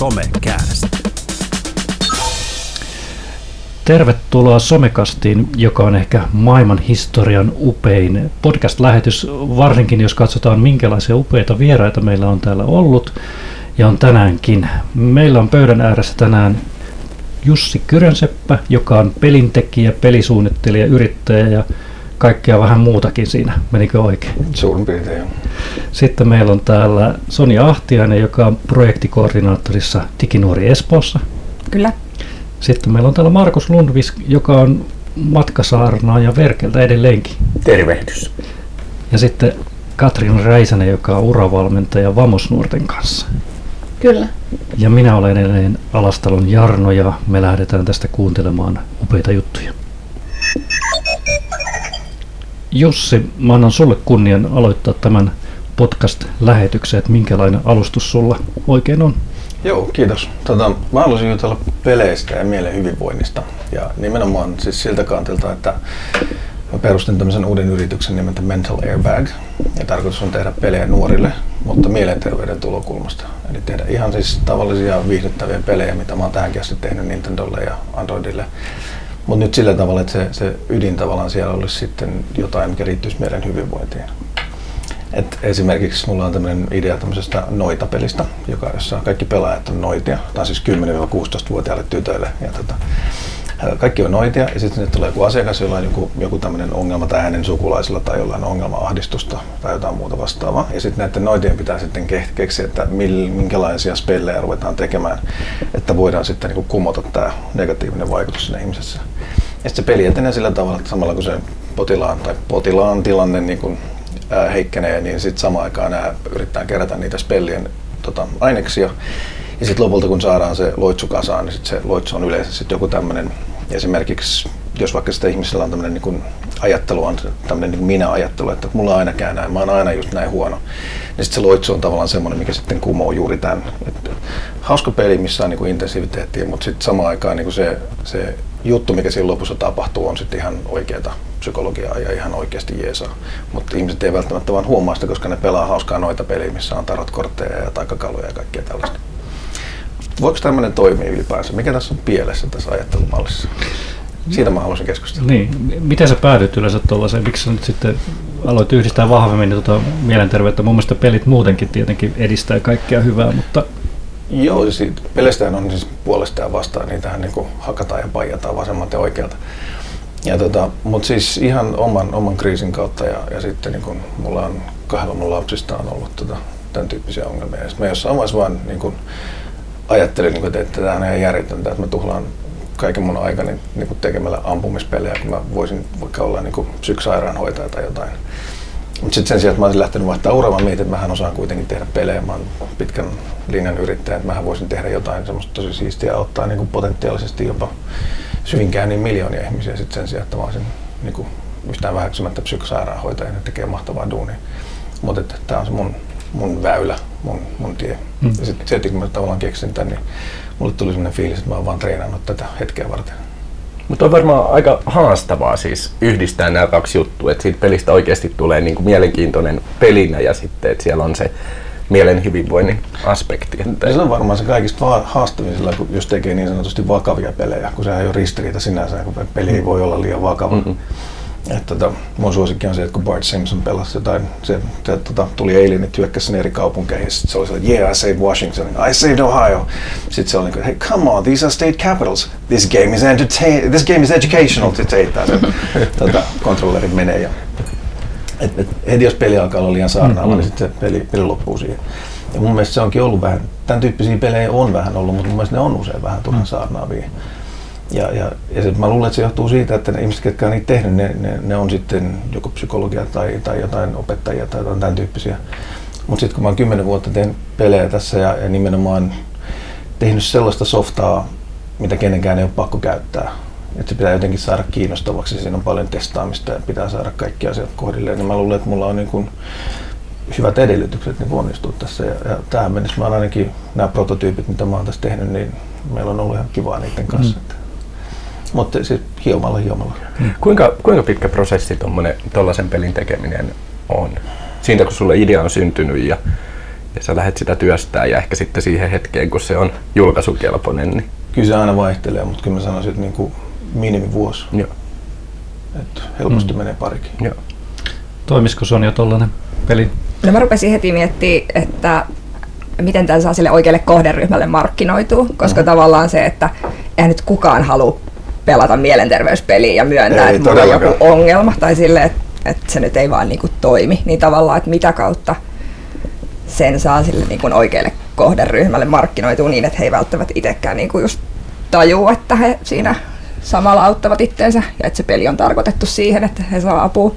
Somecast. Tervetuloa Somekastiin, joka on ehkä maailman historian upein podcast-lähetys, varsinkin jos katsotaan minkälaisia upeita vieraita meillä on täällä ollut ja on tänäänkin. Meillä on pöydän ääressä tänään Jussi Kyrönseppä, joka on pelintekijä, pelisuunnittelija, yrittäjä ja kaikkea vähän muutakin siinä. Menikö oikein? Suurin piirtein. Sitten meillä on täällä Sonja Ahtiainen, joka on projektikoordinaattorissa Diginuori Espoossa. Kyllä. Sitten meillä on täällä Markus Lundvis, joka on matkasaarnaa ja Verkeltä edelleenkin. Tervehdys. Ja sitten Katrin Räisänen, joka on uravalmentaja Vamosnuorten kanssa. Kyllä. Ja minä olen edelleen Alastalon Jarno ja me lähdetään tästä kuuntelemaan upeita juttuja. Jussi, mä annan sulle kunnian aloittaa tämän podcast-lähetyksen, että minkälainen alustus sulla oikein on. Joo, kiitos. Tota, mä haluaisin jutella peleistä ja mielen hyvinvoinnista. Ja nimenomaan siis siltä kantilta, että mä perustin tämmöisen uuden yrityksen nimeltä Mental Airbag. Ja tarkoitus on tehdä pelejä nuorille, mutta mielenterveyden tulokulmasta. Eli tehdä ihan siis tavallisia viihdyttäviä pelejä, mitä mä oon tähänkin asti tehnyt Nintendolle ja Androidille. Mutta nyt sillä tavalla, että se, se ydin tavallaan siellä olisi sitten jotain, mikä liittyisi mielen hyvinvointiin. Et esimerkiksi mulla on tämmöinen idea tämmöisestä noita-pelistä, joka, jossa kaikki pelaajat on noitia. On siis 10-16-vuotiaille tytöille. Ja tota, kaikki on noitia ja sitten sinne tulee joku asiakas, jolla on joku, joku tämmöinen ongelma tai hänen sukulaisilla tai jollain ongelma-ahdistusta tai jotain muuta vastaavaa. Ja sitten näiden noitien pitää sitten keksiä, että minkälaisia spellejä ruvetaan tekemään, että voidaan sitten niin kumota tämä negatiivinen vaikutus sinne ihmisessä. Ja sitten se peli etenee sillä tavalla, että samalla kun se potilaan tai potilaan tilanne niin kuin heikkenee, niin sitten samaan aikaan nämä yrittää kerätä niitä spellien tota, aineksia. Ja sitten lopulta kun saadaan se loitsu kasaan, niin sit se loitsu on yleensä sitten joku tämmöinen, esimerkiksi jos vaikka sitä ihmisellä on tämmöinen niin ajattelu, on tämmöinen niin minä-ajattelu, että mulla aina käy näin, mä oon aina just näin huono. Niin sitten se loitsu on tavallaan semmoinen, mikä sitten kumoo juuri tämän. Et, hauska peli, missä on niin intensiviteettiä, mutta sitten samaan aikaan niin se, se juttu, mikä siinä lopussa tapahtuu, on sitten ihan oikeaa psykologiaa ja ihan oikeasti jeesaa. Mutta ihmiset ei välttämättä vaan huomaa sitä, koska ne pelaa hauskaa noita peliä, missä on tarotkortteja ja taikakaluja ja kaikkea tällaista. Voiko tämmöinen toimia ylipäänsä? Mikä tässä on pielessä tässä ajattelumallissa? Siitä mä haluaisin keskustella. Niin. Miten sä päädyit yleensä tuollaiseen? Miksi sä nyt sitten aloit yhdistää vahvemmin tuota mielenterveyttä? Mun mielestä pelit muutenkin tietenkin edistää kaikkea hyvää, mutta Joo, siis pelestähän on siis puolesta ja vastaan, niitähän niin hakataan ja paijataan vasemmalta ja oikealta. Ja tota, mutta siis ihan oman, oman kriisin kautta ja, ja sitten niin kun mulla on kahdella mun lapsista on ollut tota, tämän tyyppisiä ongelmia. Ja mä jossain vaiheessa vaan niin kun ajattelin, niin kun, että tämä on ihan järjetöntä, että mä tuhlaan kaiken mun aikani niin kun tekemällä ampumispelejä, kun mä voisin vaikka olla niin psyksairaanhoitaja tai jotain. Mutta sitten sen sijaan, että mä olisin lähtenyt vaihtaa uraa, mä mietin, että mähän osaan kuitenkin tehdä pelejä. Mä oon pitkän linjan yrittäjä, että mähän voisin tehdä jotain semmoista tosi siistiä ja ottaa niin potentiaalisesti jopa syvinkään niin miljoonia ihmisiä sit sen sijaan, että mä olisin niin kuin, yhtään väheksymättä psykosairaanhoitajia, ne tekee mahtavaa duunia. Mutta tämä on se mun, mun väylä, mun, mun tie. Mm. Ja sitten sit, kun mä tavallaan keksin tämän, niin mulle tuli sellainen fiilis, että mä oon vaan treenannut tätä hetkeä varten. Mutta on varmaan aika haastavaa siis yhdistää nämä kaksi juttua, että siitä pelistä oikeasti tulee niin kuin mielenkiintoinen pelinä ja sitten, että siellä on se mielen hyvinvoinnin aspekti. Että... Se on varmaan se kaikista haastavin sillä, kun jos tekee niin sanotusti vakavia pelejä, kun sehän ei ole ristiriita sinänsä, kun peli ei voi olla liian vakava. Mm-hmm. Että tota, mun suosikki on se, että kun Bart Simpson pelasi jotain, se, se tota, tuli eilen, että hyökkäsi sinne eri kaupunkeihin, sitten se oli sellainen, yeah, I saved Washington, I saved Ohio. Sitten se oli niin hey, come on, these are state capitals. This game is, entertain, this game is educational, sitten se heittää sen tota, kontrollerin menee. Ja, et, et, heti jos peli alkaa olla liian saarnaalla, mm-hmm. niin sitten se peli, peli loppuu siihen. Ja mun mielestä se onkin ollut vähän, tämän tyyppisiä pelejä on vähän ollut, mutta mun mielestä ne on usein vähän turhan mm. saarnaavia. Ja, ja, ja sit mä luulen, että se johtuu siitä, että ne ihmiset, jotka on niitä tehnyt, ne, ne, ne on sitten joko psykologia tai, tai jotain opettajia tai jotain tämän tyyppisiä. Mutta sitten kun mä oon kymmenen vuotta tehnyt pelejä tässä ja, ja nimenomaan tehnyt sellaista softaa, mitä kenenkään ei ole pakko käyttää. Että se pitää jotenkin saada kiinnostavaksi, siinä on paljon testaamista ja pitää saada kaikki asiat kohdilleen. Niin mä luulen, että mulla on niin kuin hyvät edellytykset niin onnistua tässä. Ja, ja tähän mennessä mä ainakin nämä prototyypit, mitä mä oon tässä tehnyt, niin meillä on ollut ihan kivaa niiden kanssa. Mm. Mutta siis hiomalla hiomalla. Kuinka, kuinka pitkä prosessi tuollaisen pelin tekeminen on? Siitä kun sulle idea on syntynyt ja, ja sä lähdet sitä työstää ja ehkä sitten siihen hetkeen, kun se on julkaisukelpoinen. Niin... Kyllä se aina vaihtelee, mutta kyllä mä sanoisin, että niin kuin minimivuosi. Joo. Että helposti mm. menee parikin. Joo. Toimisiko Sonja tuollainen peli? No mä rupesin heti miettimään, että miten tämä saa sille oikealle kohderyhmälle markkinoituu, koska mm. tavallaan se, että eihän nyt kukaan halua pelata mielenterveyspeliä ja myöntää, ei, että mulla on joku ongelma tai sille, että, että se nyt ei vaan niin kuin toimi, niin tavallaan, että mitä kautta sen saa sille niin kuin oikealle kohderyhmälle markkinoituu niin, että he ei välttämättä itsekään niin kuin just tajuu, että he siinä samalla auttavat itteensä ja että se peli on tarkoitettu siihen, että he saa apua.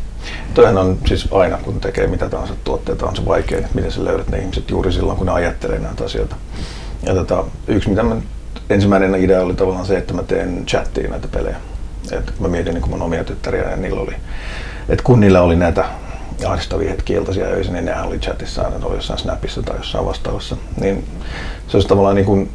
Toihan on siis aina, kun tekee mitä tahansa tuotteita, on se vaikein, että miten sä löydät ne ihmiset juuri silloin, kun ne ajattelee näitä asioita. Ja tota, yksi, mitä mä, ensimmäinen idea oli tavallaan se, että mä teen chattiin näitä pelejä. Et mä mietin niin mun omia tyttäriä ja niillä oli, että kun niillä oli näitä ahdistavia hetkiä iltaisia öisin, niin nehän oli chatissa aina, oli jossain Snapissa tai jossain vastaavassa. Niin se olisi tavallaan niin kuin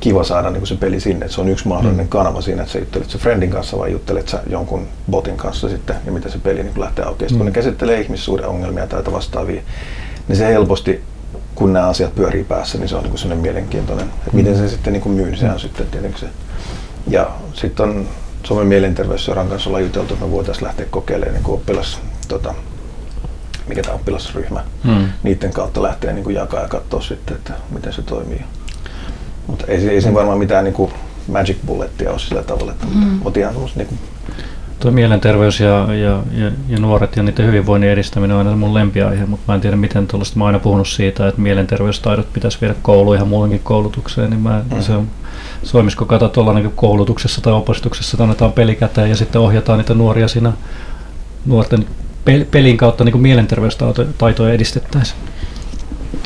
kiva saada niin kuin se peli sinne, että se on yksi mahdollinen mm. kanava siinä, että sä juttelet se friendin kanssa vai juttelet sä jonkun botin kanssa sitten ja miten se peli niin lähtee auki. Mm. kun ne käsittelee ihmissuuden ongelmia tai vastaavia, niin se helposti, kun nämä asiat pyörii päässä, niin se on niin sellainen mielenkiintoinen. Että mm. miten se sitten niin kuin myy, se on sitten tietenkin se. Ja sitten on Suomen mielenterveysseuran kanssa ollaan juteltu, että me voitaisiin lähteä kokeilemaan niin oppilas, tota, mikä tämä oppilasryhmä, mm. niiden kautta lähteä niin kuin jakaa ja katsoa sitten, että miten se toimii. Mutta ei, ei siinä varmaan mitään niin kuin magic bullettia ole sillä tavalla, että, mm. mutta ihan niin kuin Tuo mielenterveys ja, ja, ja, ja, nuoret ja niiden hyvinvoinnin edistäminen on aina mun lempiaihe, mutta mä en tiedä miten tuollaista, mä oon aina puhunut siitä, että mielenterveystaidot pitäisi viedä kouluun ihan muuhunkin koulutukseen, niin mä, mm. se on, soimisiko kato tuolla niin koulutuksessa tai opetuksessa, että annetaan peli käteen ja sitten ohjataan niitä nuoria siinä nuorten pelin kautta niin mielenterveystaitoja edistettäisiin.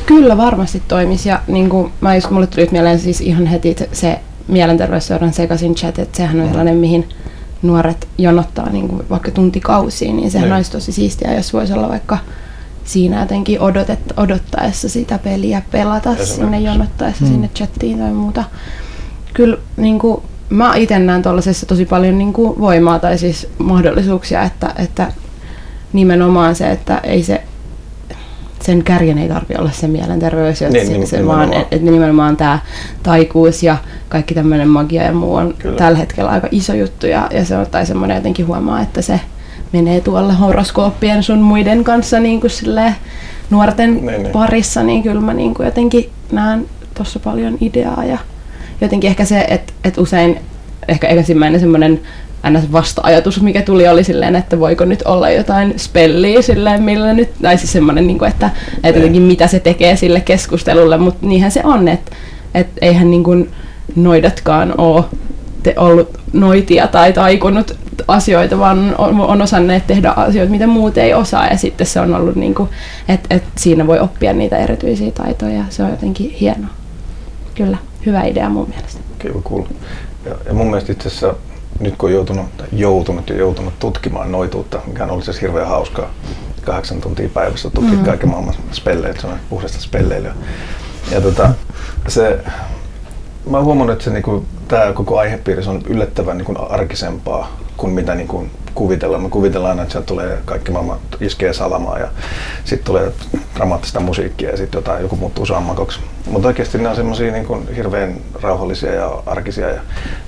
Kyllä varmasti toimisi ja niin kuin, mä just, mulle tuli mieleen siis ihan heti se mielenterveysseuran sekaisin chat, että sehän on sellainen, mihin nuoret jonottaa niin kuin vaikka tuntikausiin, niin sehän ne. Niin. olisi tosi siistiä, jos voisi olla vaikka siinä jotenkin odotet, odottaessa sitä peliä pelata sinne jonottaessa hmm. sinne chattiin tai muuta. Kyllä niin kuin, mä itse näen tuollaisessa tosi paljon niin kuin voimaa tai siis mahdollisuuksia, että, että nimenomaan se, että ei se sen kärjen ei tarvitse olla se mielenterveys, niin, se, niin, se vaan, että et nimenomaan tämä taikuus ja kaikki tämmöinen magia ja muu on Kyllä. tällä hetkellä aika iso juttu ja, ja se on tai semmoinen jotenkin huomaa, että se menee tuolla horoskooppien sun muiden kanssa niin kuin nuorten niin, niin. parissa, niin kyllä mä niin kuin jotenkin näen tuossa paljon ideaa ja jotenkin ehkä se, että, että usein ehkä ensimmäinen semmoinen ns. vasta-ajatus, mikä tuli, oli silleen, että voiko nyt olla jotain spelliä silleen, millä nyt, tai siis semmoinen, niin kuin, että, että jotenkin mitä se tekee sille keskustelulle, mutta niinhän se on, että, että eihän niin kuin noidatkaan ole te ollut noitia tai taikunut asioita, vaan on, on osanneet tehdä asioita, mitä muut ei osaa. Ja sitten se on ollut, niin kuin, että, että siinä voi oppia niitä erityisiä taitoja. Se on jotenkin hienoa. Kyllä, hyvä idea mun mielestä. Kiva cool. Ja, ja mun mielestä itse asiassa nyt kun on joutunut, joutunut ja joutunut tutkimaan noituutta, mikä on ollut siis hirveän hauskaa, kahdeksan tuntia päivässä tutkit mm. kaiken maailman spelleitä, se on puhdasta spelleilyä. Ja tota, se, mä oon huomannut, että se, niinku, tämä koko aihepiiri on yllättävän niinku, arkisempaa kuin mitä niinku, kuvitellaan. Me kuvitellaan että sieltä tulee kaikki maailman iskee salamaa ja sitten tulee dramaattista musiikkia ja sitten jotain, joku muuttuu sammakoksi. Mutta oikeasti ne on semmoisia niin hirveän rauhallisia ja arkisia. Ja,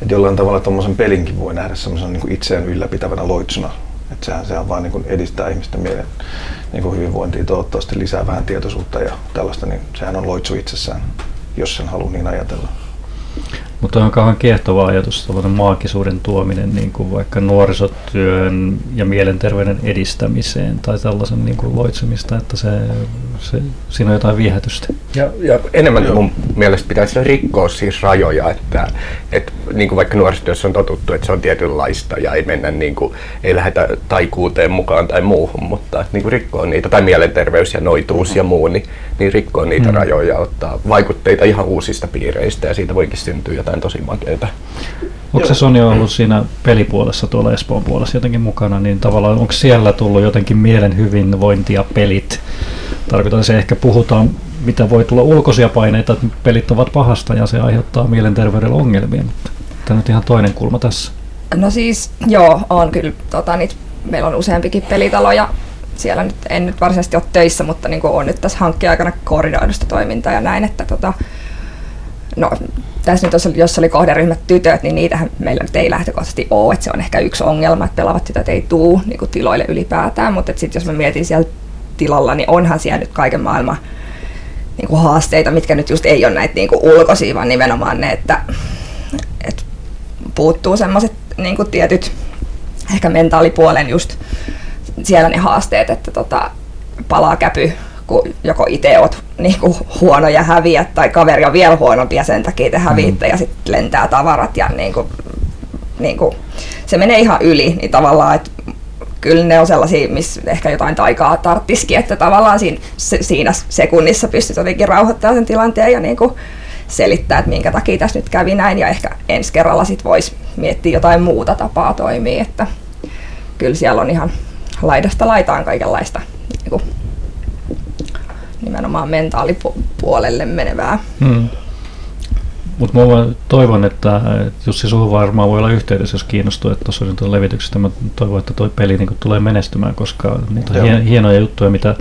että jollain tavalla tuommoisen pelinkin voi nähdä semmoisen niin itseään ylläpitävänä loitsuna. Että sehän, sehän vaan niin edistää ihmisten mielen niin hyvinvointia, toivottavasti lisää vähän tietoisuutta ja tällaista, niin sehän on loitsu itsessään, jos sen haluaa niin ajatella. Mutta on kauhean kiehtova ajatus, tällainen maagisuuden tuominen niin kuin vaikka nuorisotyön ja mielenterveyden edistämiseen tai tällaisen niin kuin loitsemista, että se, se, siinä on jotain viehätystä. Ja, ja enemmän Joo. mun mielestä pitäisi rikkoa siis rajoja, että, että niin kuin vaikka nuorisotyössä on totuttu, että se on tietynlaista ja ei mennä niin kuin, ei lähdetä taikuuteen mukaan tai muuhun, mutta niin kuin rikkoa niitä, tai mielenterveys ja noituus mm-hmm. ja muu, niin, niin rikkoa niitä mm-hmm. rajoja ja ottaa vaikutteita ihan uusista piireistä ja siitä voikin syntyä jotain jotain tosi makeita. Onko se Sony ollut siinä pelipuolessa tuolla Espoon puolessa jotenkin mukana, niin tavallaan onko siellä tullut jotenkin mielen hyvinvointia pelit? Tarkoitan se ehkä puhutaan, mitä voi tulla ulkoisia paineita, että pelit ovat pahasta ja se aiheuttaa mielenterveydellä ongelmia, mutta tämä on nyt ihan toinen kulma tässä. No siis, joo, on kyllä, tota, niitä, meillä on useampikin pelitalo ja siellä nyt, en nyt varsinaisesti ole töissä, mutta niin kuin on nyt tässä hankkeen aikana koordinoidusta toimintaa ja näin, että tota, no, tässä nyt, jos oli kohderyhmät tytöt, niin niitähän meillä nyt ei lähtökohtaisesti ole, että se on ehkä yksi ongelma, että pelaavat tytöt ei tuu niin kuin tiloille ylipäätään, mutta sitten jos mä mietin siellä tilalla, niin onhan siellä nyt kaiken maailman niin kuin haasteita, mitkä nyt just ei ole näitä niin kuin ulkoisia, vaan nimenomaan ne, että, että puuttuu semmoiset niin tietyt ehkä mentaalipuolen just siellä ne haasteet, että tota, palaa käpy, kun joko itse oot niin kuin huono ja häviät, tai kaveri on vielä huonompi ja sen takia te häviitte mm. ja sitten lentää tavarat ja niin kuin, niin kuin, se menee ihan yli, niin tavallaan, että kyllä ne on sellaisia, missä ehkä jotain taikaa tarttisikin, että tavallaan siinä, siinä sekunnissa pystyt jotenkin rauhoittamaan sen tilanteen ja niin kuin selittää, että minkä takia tässä nyt kävi näin ja ehkä ensi kerralla sit voisi miettiä jotain muuta tapaa toimia, että kyllä siellä on ihan laidasta laitaan kaikenlaista niin nimenomaan mentaalipuolelle menevää. Hmm. Mutta mä toivon, että Jussi Suhu varmaan voi olla yhteydessä, jos kiinnostuu, että tuossa on levityksestä. Mä toivon, että tuo peli niin tulee menestymään, koska niitä on hienoja juttuja, mitä,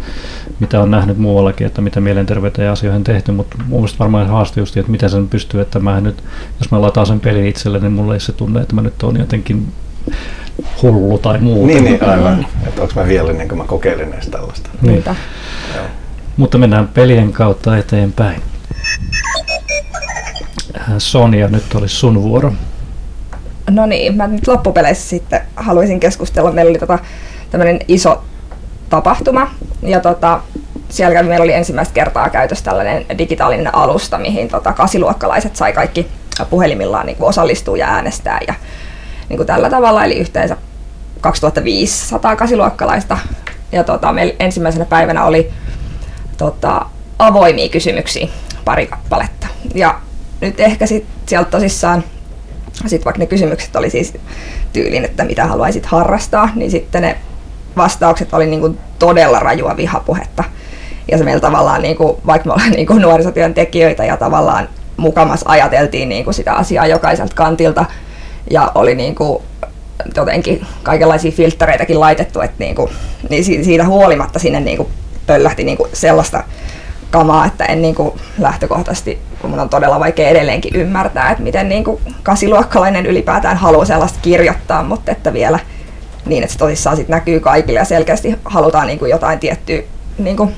mitä on nähnyt muuallakin, että mitä mielenterveyteen ja asioihin tehty. Mutta mun mielestä varmaan haaste just, että miten sen pystyy, että mä nyt, jos mä lataan sen pelin itselle, niin mulla ei se tunne, että mä nyt on jotenkin hullu tai muuta. Niin, niin aivan. Että onko mä vielä niin kuin mä kokeilen edes tällaista. Niin. Mutta mennään pelien kautta eteenpäin. Sonia, nyt olisi sun vuoro. No niin, mä nyt loppupeleissä sitten haluaisin keskustella. Meillä oli tota, tämmöinen iso tapahtuma ja tota, siellä meillä oli ensimmäistä kertaa käytössä tällainen digitaalinen alusta, mihin tota, kasiluokkalaiset sai kaikki puhelimillaan niin osallistua ja äänestää ja niin kuin tällä tavalla, eli yhteensä 2500 kasiluokkalaista. Ja tota, meillä ensimmäisenä päivänä oli tota, avoimia kysymyksiä, pari kappaletta. Ja nyt ehkä sit sieltä tosissaan, sit vaikka ne kysymykset oli siis tyylin, että mitä haluaisit harrastaa, niin sitten ne vastaukset oli niin kuin todella rajua vihapuhetta. Ja se meillä tavallaan, niin kuin, vaikka me ollaan niin kuin nuorisotyöntekijöitä ja tavallaan mukamas ajateltiin niin kuin sitä asiaa jokaiselta kantilta, ja oli niin kuin jotenkin kaikenlaisia filtreitäkin laitettu, että niin kuin, niin siitä huolimatta sinne niin kuin pöllähti niin kuin sellaista kamaa, että en niin kuin lähtökohtaisesti, kun mun on todella vaikea edelleenkin ymmärtää, että miten niin kuin kasiluokkalainen ylipäätään haluaa sellaista kirjoittaa, mutta että vielä niin, että se tosissaan sit näkyy kaikille ja selkeästi halutaan niin kuin jotain tiettyä niin kuin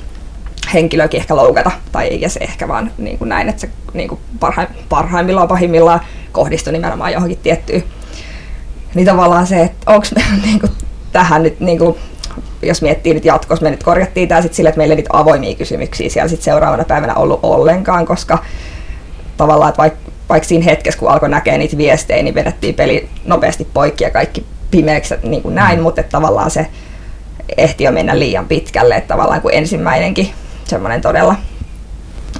henkilöäkin ehkä loukata, tai ei se ehkä vaan niin kuin näin, että se niin kuin parhaim, parhaimmillaan pahimmillaan kohdistui nimenomaan johonkin tiettyyn. Niin tavallaan se, että onko niin tähän nyt niin kuin, jos miettii nyt jatkossa, me nyt korjattiin tämä sitten sille, että meillä ei niitä avoimia kysymyksiä siellä sit seuraavana päivänä ollut ollenkaan, koska tavallaan, että vaikka vaik siinä hetkessä, kun alkoi näkeä niitä viestejä, niin vedettiin peli nopeasti poikki ja kaikki pimeäksi niin kuin näin, mm. mutta tavallaan se ehti jo mennä liian pitkälle, että tavallaan kun ensimmäinenkin semmoinen todella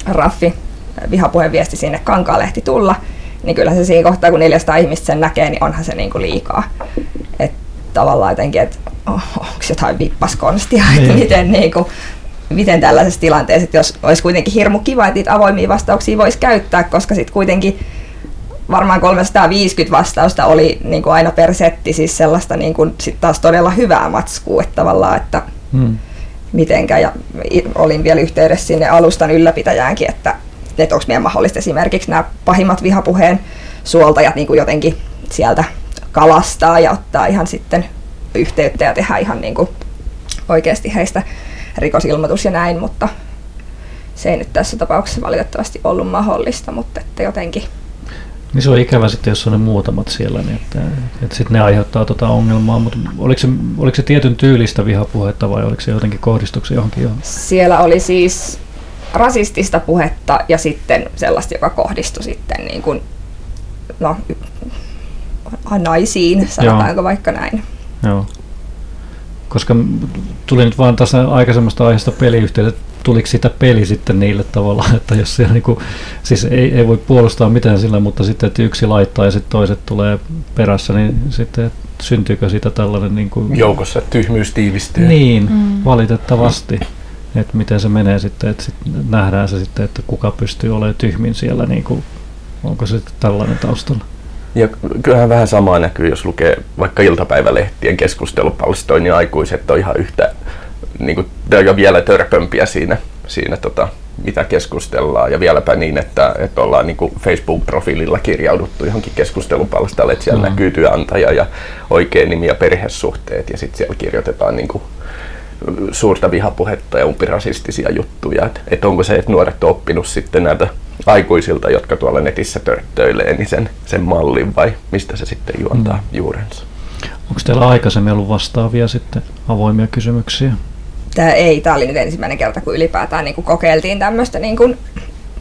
raffi vihapuheviesti sinne kankaalehti tulla, niin kyllä se siinä kohtaa, kun 400 ihmistä sen näkee, niin onhan se niin kuin liikaa. Että tavallaan jotenkin, että oh, onko jotain vippaskonstia, niin. että miten, niin kuin, miten tällaisessa tilanteessa, että jos olisi kuitenkin hirmu kiva, että niitä avoimia vastauksia voisi käyttää, koska sitten kuitenkin varmaan 350 vastausta oli niin kuin aina per setti, siis sellaista niin kuin, sit taas todella hyvää matskua, että tavallaan, että hmm. mitenkä, ja olin vielä yhteydessä sinne alustan ylläpitäjäänkin, että, että onko meidän mahdollista esimerkiksi nämä pahimmat vihapuheen suoltajat niin kuin jotenkin sieltä kalastaa ja ottaa ihan sitten yhteyttä ja tehdä ihan niin kuin oikeasti heistä rikosilmoitus ja näin, mutta se ei nyt tässä tapauksessa valitettavasti ollut mahdollista, mutta että jotenkin niin se on ikävä sitten, jos on ne muutamat siellä, niin että, että sitten ne aiheuttaa tuota ongelmaa, mutta oliko se, oliko se tietyn tyylistä vihapuhetta vai oliko se jotenkin kohdistuksia johonkin johon? Siellä oli siis rasistista puhetta ja sitten sellaista, joka kohdistui sitten niin kuin, no, naisiin, sanotaanko Joo. vaikka näin. Joo. Koska tuli nyt vaan tässä aikaisemmasta aiheesta peliyhteydet, tuliko sitä peli sitten niille tavalla, että jos siellä niinku, siis ei, ei voi puolustaa mitään sillä, mutta sitten että yksi laittaa ja sitten toiset tulee perässä, niin sitten syntyykö siitä tällainen... Niinku, Joukossa tyhmyys tiivistyy. Niin, mm. valitettavasti. Että miten se menee sitten, että sit nähdään se sitten, että kuka pystyy olemaan tyhmin siellä, niin kuin, onko se tällainen taustalla? Ja kyllähän vähän samaa näkyy, jos lukee vaikka iltapäivälehtien keskustelupalstoja, niin aikuiset on ihan yhtä niin kuin, vielä törpömpiä siinä, siinä tota, mitä keskustellaan ja vieläpä niin, että, että ollaan niin kuin Facebook-profiililla kirjauduttu johonkin keskustelupalstalle, että siellä mm. näkyy työnantaja ja oikein nimi ja perhesuhteet ja sitten siellä kirjoitetaan niin kuin suurta vihapuhetta ja umpirasistisia juttuja. Että et onko se, että nuoret on oppinut sitten näitä aikuisilta, jotka tuolla netissä törttöilee, niin sen, sen mallin vai mistä se sitten juontaa mm. juurensa? Onko teillä aikaisemmin ollut vastaavia sitten avoimia kysymyksiä? Tämä ei, tämä oli nyt ensimmäinen kerta, kun ylipäätään niin kuin kokeiltiin tämmöistä niin kuin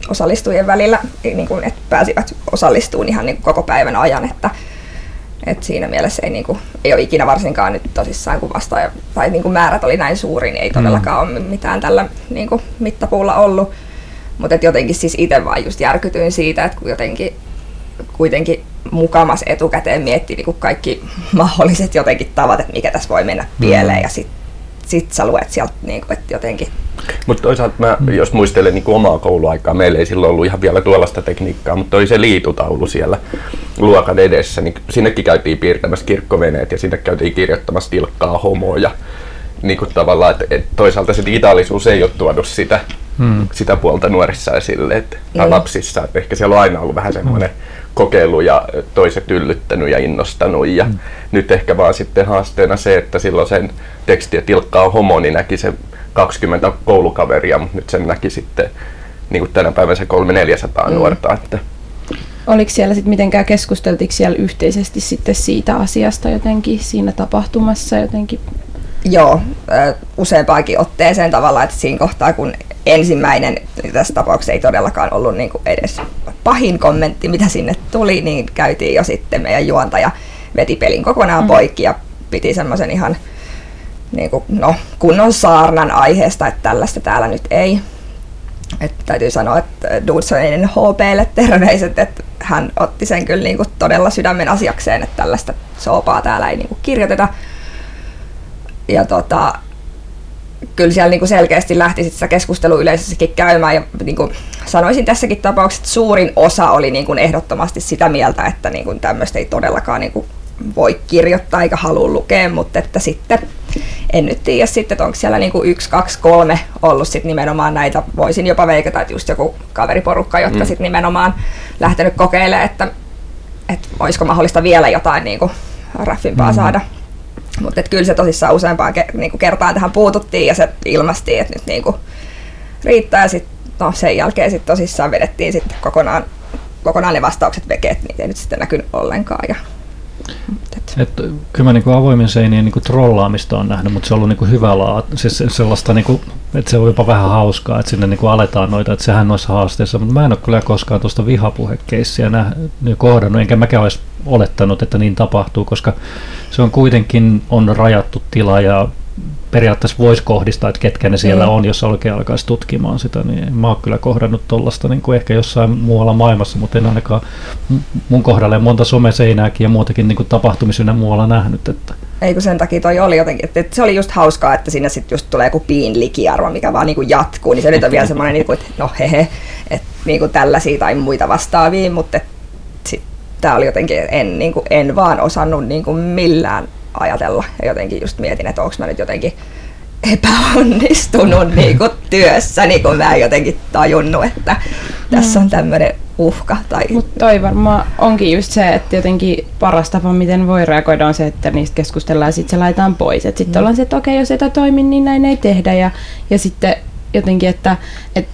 osallistujien välillä, niin kuin, että pääsivät osallistumaan ihan niin kuin koko päivän ajan, että, että siinä mielessä ei, niin kuin, ei ole ikinä varsinkaan nyt tosissaan, kun vastaaja, tai niin kuin määrät oli näin suuri, niin ei todellakaan mm. ole mitään tällä niin kuin mittapuulla ollut. Mutta jotenkin siis itse vaan just järkytyin siitä, että kun jotenkin kuitenkin mukamas etukäteen mietti niin kaikki mahdolliset jotenkin tavat, että mikä tässä voi mennä pieleen mm. ja sitten sit sä luet sieltä niin kuin, että jotenkin... Mutta toisaalta mä, mm. jos muistelen niin omaa kouluaikaa, meillä ei silloin ollut ihan vielä tuollaista tekniikkaa, mutta oli se liitutaulu siellä luokan edessä, niin sinnekin käytiin piirtämässä kirkkoveneet ja sinne käytiin kirjoittamassa tilkkaa homoja. Niin kuin tavallaan, että, että toisaalta se digitaalisuus ei ole tuonut sitä hmm. sitä puolta nuorissa esille, että, tai mm. lapsissa. Että ehkä siellä on aina ollut vähän semmoinen hmm. kokeilu ja toiset yllyttänyt ja innostanut. Ja hmm. nyt ehkä vaan sitten haasteena se, että silloin sen tekstiä tilkkaa homo, niin näki se 20 koulukaveria, mutta nyt sen näki sitten niin kuin tänä päivänä se 300-400 hmm. nuorta. Että Oliko siellä sitten mitenkään keskusteltiko siellä yhteisesti sitten siitä asiasta jotenkin siinä tapahtumassa jotenkin? Joo, useampaakin otteeseen tavalla, että siinä kohtaa kun ensimmäinen, tässä tapauksessa ei todellakaan ollut niin kuin edes pahin kommentti, mitä sinne tuli, niin käytiin jo sitten meidän juontaja veti pelin kokonaan mm. poikki ja piti semmoisen ihan niin kuin, no, kunnon saarnan aiheesta, että tällaista täällä nyt ei. Että täytyy sanoa, että Dudsonin HPlle terveiset, että hän otti sen kyllä niin kuin todella sydämen asiakseen, että tällaista soopaa täällä ei niin kuin kirjoiteta. Ja tota, kyllä siellä niin selkeästi lähti sitä keskustelua yleisössäkin käymään ja niin kuin sanoisin tässäkin tapauksessa, että suurin osa oli niin kuin ehdottomasti sitä mieltä, että niin kuin tämmöistä ei todellakaan niin kuin voi kirjoittaa eikä halua lukea, mutta että sitten en nyt tiedä sitten, että onko siellä niin kuin yksi, kaksi, kolme ollut sitten nimenomaan näitä, voisin jopa veikata, että just joku kaveriporukka, jotka mm. sitten nimenomaan lähtenyt kokeilemaan, että, että olisiko mahdollista vielä jotain niin kuin raffimpaa mm. saada mutta kyllä se tosissaan useampaan ke, niinku kertaan tähän puututtiin ja se ilmastiin, että nyt niinku riittää. Ja sit, no, sen jälkeen sit tosissaan vedettiin sit kokonaan, kokonaan ne vastaukset veke, että niitä ei nyt sitten näkynyt ollenkaan. Ja, et. Kyllä mä niinku avoimen seinien niinku trollaamista on nähnyt, mutta se on ollut niinku hyvä laat, siis sellaista, niinku, että se on jopa vähän hauskaa, että sinne niinku aletaan noita, että sehän noissa haasteissa, mutta mä en ole kyllä koskaan tuosta vihapuhekeissiä nä, kohdannut, enkä mäkään olisi olettanut, että niin tapahtuu, koska se on kuitenkin on rajattu tila ja periaatteessa voisi kohdistaa, että ketkä ne siellä mm. on, jos oikein alkaisi tutkimaan sitä, niin mä oon kyllä kohdannut tuollaista niin kuin ehkä jossain muualla maailmassa, mutta en ainakaan mun kohdalle monta someseinääkin ja muutakin niin tapahtumisia muualla nähnyt. Että. Ei kun sen takia toi oli jotenkin, että, että se oli just hauskaa, että siinä sitten just tulee joku piinlikiarvo, mikä vaan niin kuin jatkuu, niin se nyt on vielä semmoinen, niin kuin, että no hehe, että niin kuin tällaisia tai muita vastaavia, mutta tämä oli jotenkin, en, niin kuin, en vaan osannut niin kuin millään ajatella. Ja jotenkin just mietin, että onko mä nyt jotenkin epäonnistunut niin kuin työssä, niin kuin mä en jotenkin tajunnut, että tässä on tämmöinen uhka. Tai... Mutta toi varmaan onkin just se, että jotenkin paras tapa, miten voi reagoida, on se, että niistä keskustellaan ja sitten se laitetaan pois. Sitten mm. ollaan se, että okei, jos ei toimi, niin näin ei tehdä. Ja, ja sitten jotenkin, että, että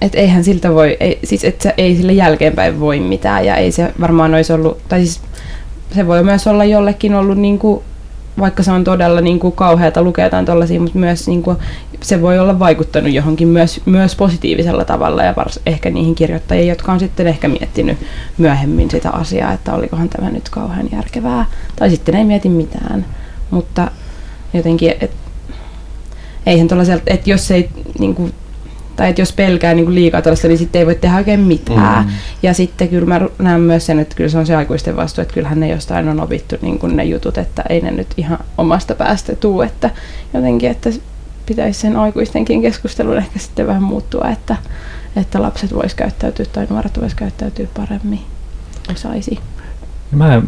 et eihän siltä voi, ei, siis et se, ei sille jälkeenpäin voi mitään ja ei se varmaan olisi ollut, tai siis se voi myös olla jollekin ollut niin kuin, vaikka se on todella niin kuin kauheata lukea jotain tollaisia, mutta myös niin kuin, se voi olla vaikuttanut johonkin myös, myös positiivisella tavalla ja vars, ehkä niihin kirjoittajiin, jotka on sitten ehkä miettinyt myöhemmin sitä asiaa, että olikohan tämä nyt kauhean järkevää, tai sitten ei mieti mitään, mutta jotenkin, et, että jos ei niin kuin, tai että jos pelkää niin kuin liikaa tällaista, niin sitten ei voi tehdä oikein mitään. Mm. Ja sitten kyllä mä näen myös sen, että kyllä se on se aikuisten vastuu, että kyllähän ne jostain on opittu niin kuin ne jutut, että ei ne nyt ihan omasta päästä tuu, että jotenkin, että pitäisi sen aikuistenkin keskustelun ehkä sitten vähän muuttua, että, että lapset vois käyttäytyä tai nuoret vois käyttäytyä paremmin, osaisi. Mä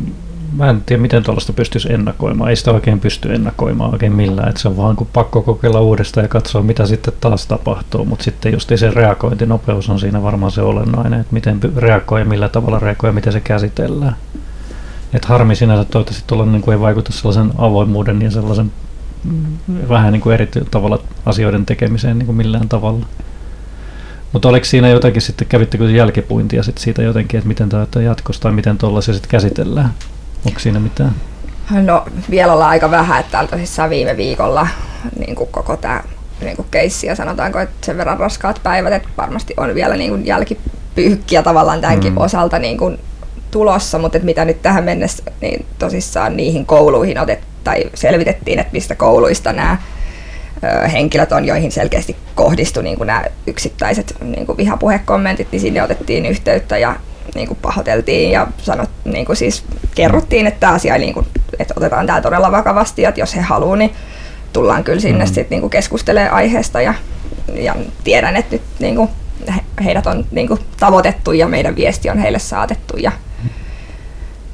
mä en tiedä miten tuollaista pystyisi ennakoimaan. Ei sitä oikein pysty ennakoimaan oikein millään. Et se on vaan kuin pakko kokeilla uudestaan ja katsoa mitä sitten taas tapahtuu. Mutta sitten just se reagointinopeus on siinä varmaan se olennainen, että miten reagoi ja millä tavalla reagoi ja miten se käsitellään. Et harmi sinänsä toivottavasti tuolla niin kuin ei vaikuta sellaisen avoimuuden ja sellaisen vähän niin kuin eri tavalla asioiden tekemiseen niin kuin millään tavalla. Mutta oliko siinä jotakin sitten, kävittekö jälkipuintia sit siitä jotenkin, että miten tämä jatkossa tai miten tuollaisia sitten käsitellään? Onko siinä mitään? No vielä ollaan aika vähän, että tosissaan viime viikolla niin kuin koko tämä niin kuin keissi ja sanotaanko, että sen verran raskaat päivät, että varmasti on vielä niin kuin jälkipyykkiä tavallaan tämänkin mm. osalta niin kuin tulossa, mutta että mitä nyt tähän mennessä niin tosissaan niihin kouluihin otet, tai selvitettiin, että mistä kouluista nämä henkilöt on, joihin selkeästi kohdistui niin kuin nämä yksittäiset niin kuin vihapuhekommentit, niin sinne otettiin yhteyttä ja niin kuin pahoiteltiin ja sanot, niin kuin siis kerrottiin, että tämä asia niin kuin, että otetaan tämä todella vakavasti, että jos he haluaa, niin tullaan kyllä sinne mm-hmm. sit, niin kuin keskustelemaan aiheesta ja, ja tiedän, että nyt niin kuin, heidät on niin kuin, tavoitettu ja meidän viesti on heille saatettu ja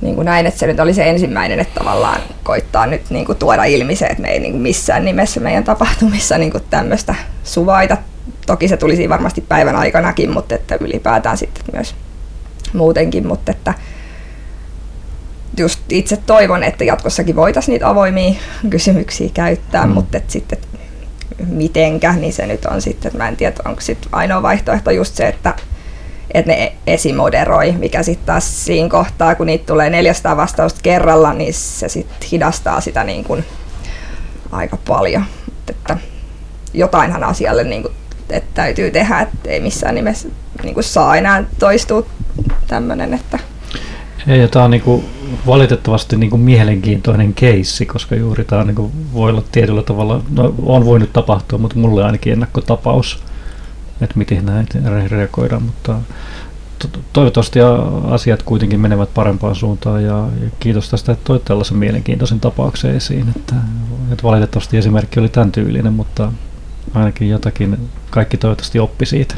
niin kuin näin, että se nyt oli se ensimmäinen, että tavallaan koittaa nyt niin kuin tuoda ilmi se, että me ei niin kuin missään nimessä meidän tapahtumissa niin kuin tämmöistä suvaita. Toki se tulisi varmasti päivän aikanakin, mutta että ylipäätään sitten myös muutenkin, mutta että just itse toivon, että jatkossakin voitaisiin niitä avoimia kysymyksiä käyttää, mm. mutta että sitten mitenkä, niin se nyt on sitten, että mä en tiedä, onko sitten ainoa vaihtoehto just se, että että ne esimoderoi, mikä sitten taas siinä kohtaa, kun niitä tulee 400 vastausta kerralla, niin se sitten hidastaa sitä niin kuin aika paljon. Että jotainhan asialle niin kuin, että täytyy tehdä, että ei missään nimessä niin kuin saa enää toistua tämmöinen. Että ja tämä on niinku valitettavasti niinku mielenkiintoinen keissi, koska juuri tämä niinku voi olla tietyllä tavalla, no on voinut tapahtua, mutta mulle ainakin ennakkotapaus että miten näitä reagoidaan, mutta toivottavasti asiat kuitenkin menevät parempaan suuntaan ja, kiitos tästä, että toit tällaisen mielenkiintoisen tapauksen esiin, että, että valitettavasti esimerkki oli tämän tyylinen, mutta ainakin jotakin kaikki toivottavasti oppi siitä.